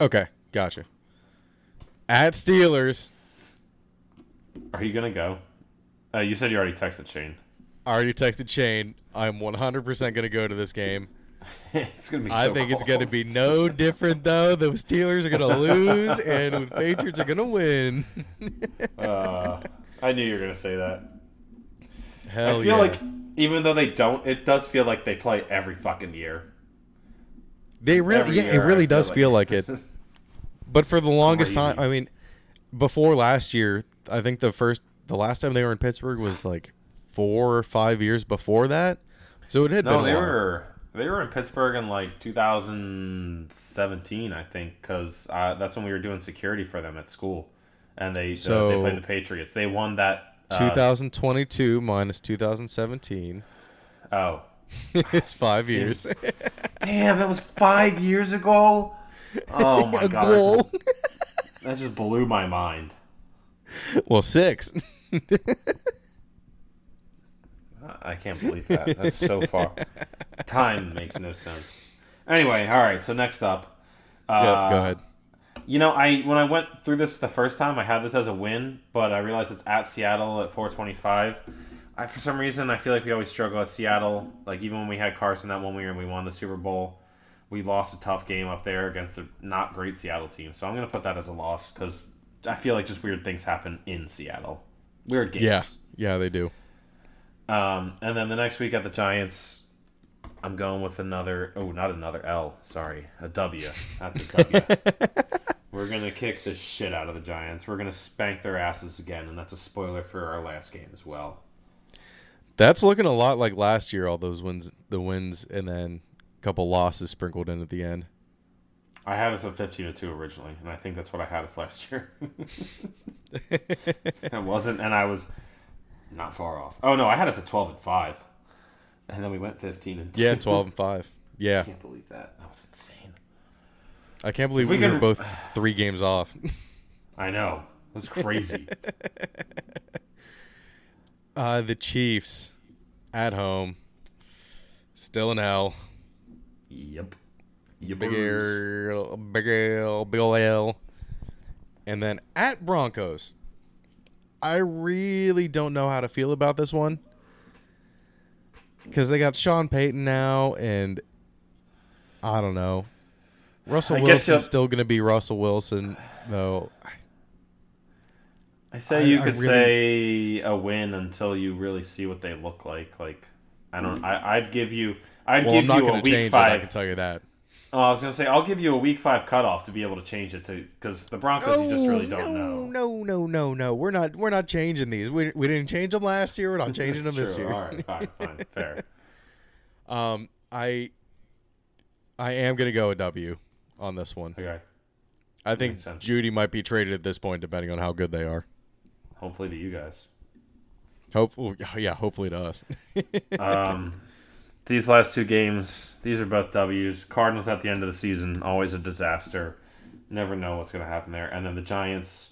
Okay, gotcha. At Steelers, Are you gonna go? Uh, you said you already texted Shane. I already texted Shane. I'm 100% going to go to this game. it's gonna be. I so think it's going to be no different though. The Steelers are going to lose, and the Patriots are going to win. Uh, I knew you were gonna say that. Hell I feel yeah. like even though they don't, it does feel like they play every fucking year. they really, Every yeah, year it I really does feel like it. But for the longest time, I mean, before last year, I think the first, the last time they were in Pittsburgh was like four or five years before that. So it had no, been. they a while. were they were in Pittsburgh in like 2017, I think, because uh, that's when we were doing security for them at school, and they So- they played the Patriots. They won that. Uh, 2022 minus 2017 oh, it's five years. Damn! That was five years ago. Oh my god, that that just blew my mind. well, six. I can't believe that. That's so far. Time makes no sense. Anyway, all right. So next up, uh, Yep, go ahead. You know, I when I went through this the first time, I had this as a win, but I realized it's at Seattle at 425. I for some reason I feel like we always struggle at Seattle. Like even when we had Carson that one year and we won the Super Bowl, we lost a tough game up there against a not great Seattle team. So I'm gonna put that as a loss because I feel like just weird things happen in Seattle. Weird games. Yeah, yeah, they do. Um, and then the next week at the Giants, I'm going with another. Oh, not another L. Sorry, a W. That's a W. We're gonna kick the shit out of the Giants. We're gonna spank their asses again, and that's a spoiler for our last game as well. That's looking a lot like last year. All those wins, the wins, and then a couple losses sprinkled in at the end. I had us at 15 to two originally, and I think that's what I had us last year. it wasn't, and I was not far off. Oh no, I had us at 12 and five, and then we went 15 and two. Yeah, 12 and five. Yeah, I can't believe that. That was insane. I can't believe we we, were both three games off. I know. That's crazy. Uh, the Chiefs at home, still in hell. yep. Yep. Big L, Big L, Big ol' L. And then at Broncos. I really don't know how to feel about this one. Because they got Sean Payton now, and I don't know. Russell I Wilson's still going to be Russell Wilson, though. I say I- you could really- say a win until you really see what they look like. Like I don't. I, I'd give you. I'd Well, give I'm not you a week change it, I can tell you that. Oh, I was gonna say I'll give you a week five cutoff to be able to change it to because the Broncos you just really don't Oh, no, know. no, no, no, no. We're not. We're not changing these. We, we didn't change them last year. We're not changing them this true. year. All right, fine, fine, fair. Um, I, I am gonna go a W on this one. Okay. I think Jeudy might be traded at this point, depending on how good they are. Hopefully to you guys. Hopefully, yeah, hopefully to us. Um, these last two games, these are both W's. Cardinals at the end of the season, always a disaster. Never know what's going to happen there. And then the Giants,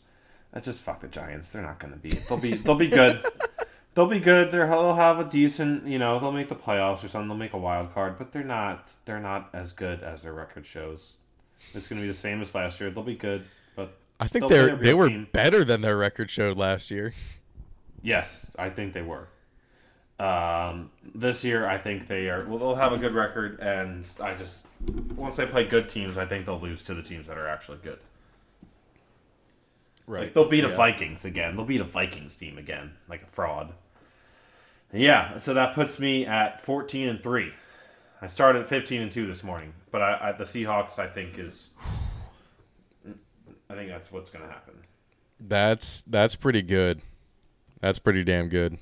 I just fuck the Giants. They're not going to be. They'll be. They'll be good. they'll be good. They're, they'll have a decent. You know, they'll make the playoffs or something. They'll make a wild card, but they're not. They're not as good as their record shows. It's going to be the same as last year. They'll be good, but I think They'll they're they were team. better than their record showed last year. Yes, I think they were. Um, this year, I think they are. Well, they'll have a good record, and I just once they play good teams, I think they'll lose to the teams that are actually good. Right. Like they'll beat a Vikings again. They'll beat a Vikings team again, like a fraud. Yeah, so that puts me at fourteen and three. I started at fifteen and two this morning, but I, I the Seahawks, I think is. I think that's what's going to happen. That's that's pretty good. That's pretty damn good.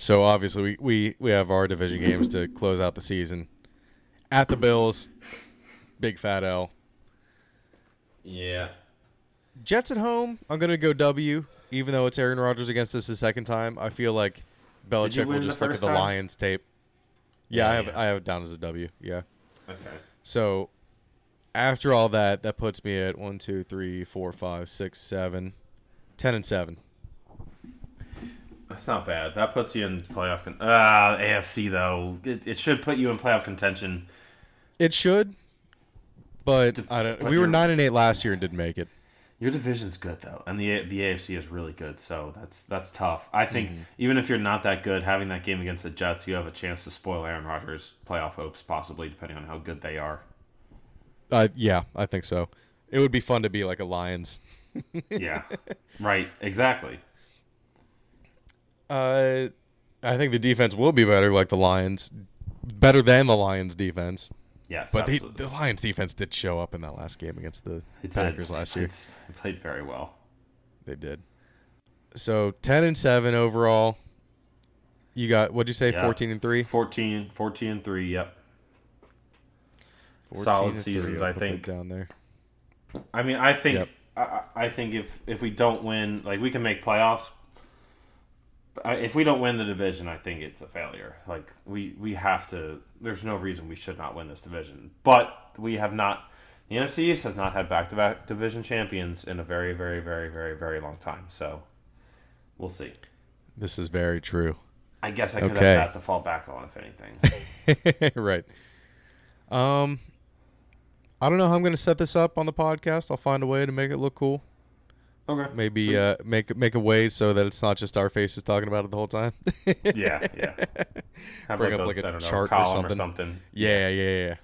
So obviously we, we, we have our division games to close out the season. At the Bills, big fat L. Yeah. Jets at home, I'm gonna go W, even though it's Aaron Rodgers against us the second time. I feel like Belichick will just look at the time? Lions tape. Yeah, I have yeah. I have it down as a W. Yeah. Okay. So after all that, that puts me at one, two, three, four, five, six, seven, ten and seven. That's not bad. That puts you in playoff. Con- uh, AFC though, it, it should put you in playoff contention. It should, but I don't. but We were nine and eight last year and didn't make it. Your division's good though, and the the AFC is really good. So that's that's tough. I think Mm-hmm. even if you're not that good, having that game against the Jets, you have a chance to spoil Aaron Rodgers' playoff hopes, possibly depending on how good they are. Uh, yeah, I think so. It would be fun to be like a Lions. Yeah, right. Exactly. Uh, I think the defense will be better, like the Lions, better than the Lions defense. Yes, But the, the Lions defense did show up in that last game against the It did. Packers last year. It's, it played very well. They did. So ten and seven overall. You got what'd you say? Yeah. Fourteen and three. 14, 14 and three. Yep. 14 Solid seasons, I think. down there. I mean, I think Yep. I I think if if we don't win, like we can make playoffs. If we don't win the division, I think it's a failure. Like we we have to. There's no reason we should not win this division. But we have not. The NFC East has not had back-to-back division champions in a very, very, very, very, very long time. So we'll see. This is very true. I guess I could Okay. have that to fall back on, if anything. right. Um, I don't know how I'm going to set this up on the podcast. I'll find a way to make it look cool. Okay. Maybe Sweet. uh, make make a way so that it's not just our faces talking about it the whole time. Yeah, yeah. Have Bring up like a I don't know, chart or column something. yeah, yeah, yeah.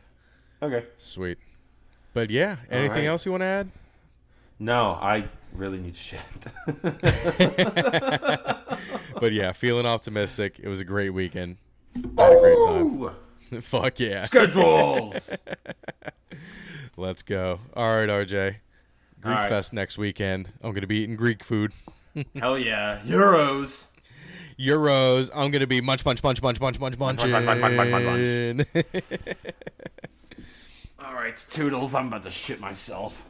Okay. Sweet. But yeah, anything right. else you want to add? No, I really need shit. But yeah, feeling optimistic. It was a great weekend. Had a great time. Fuck yeah. Schedules. Let's go. All right, RJ. Greek right. Fest next weekend. I'm going to be eating Greek food. Hell yeah. Euros. Euros. I'm going to be munch, munch, munch, munch, munch, munch, munch. munch, munch, munch, munch, munch, munch. All right, Toodles. I'm about to shit myself.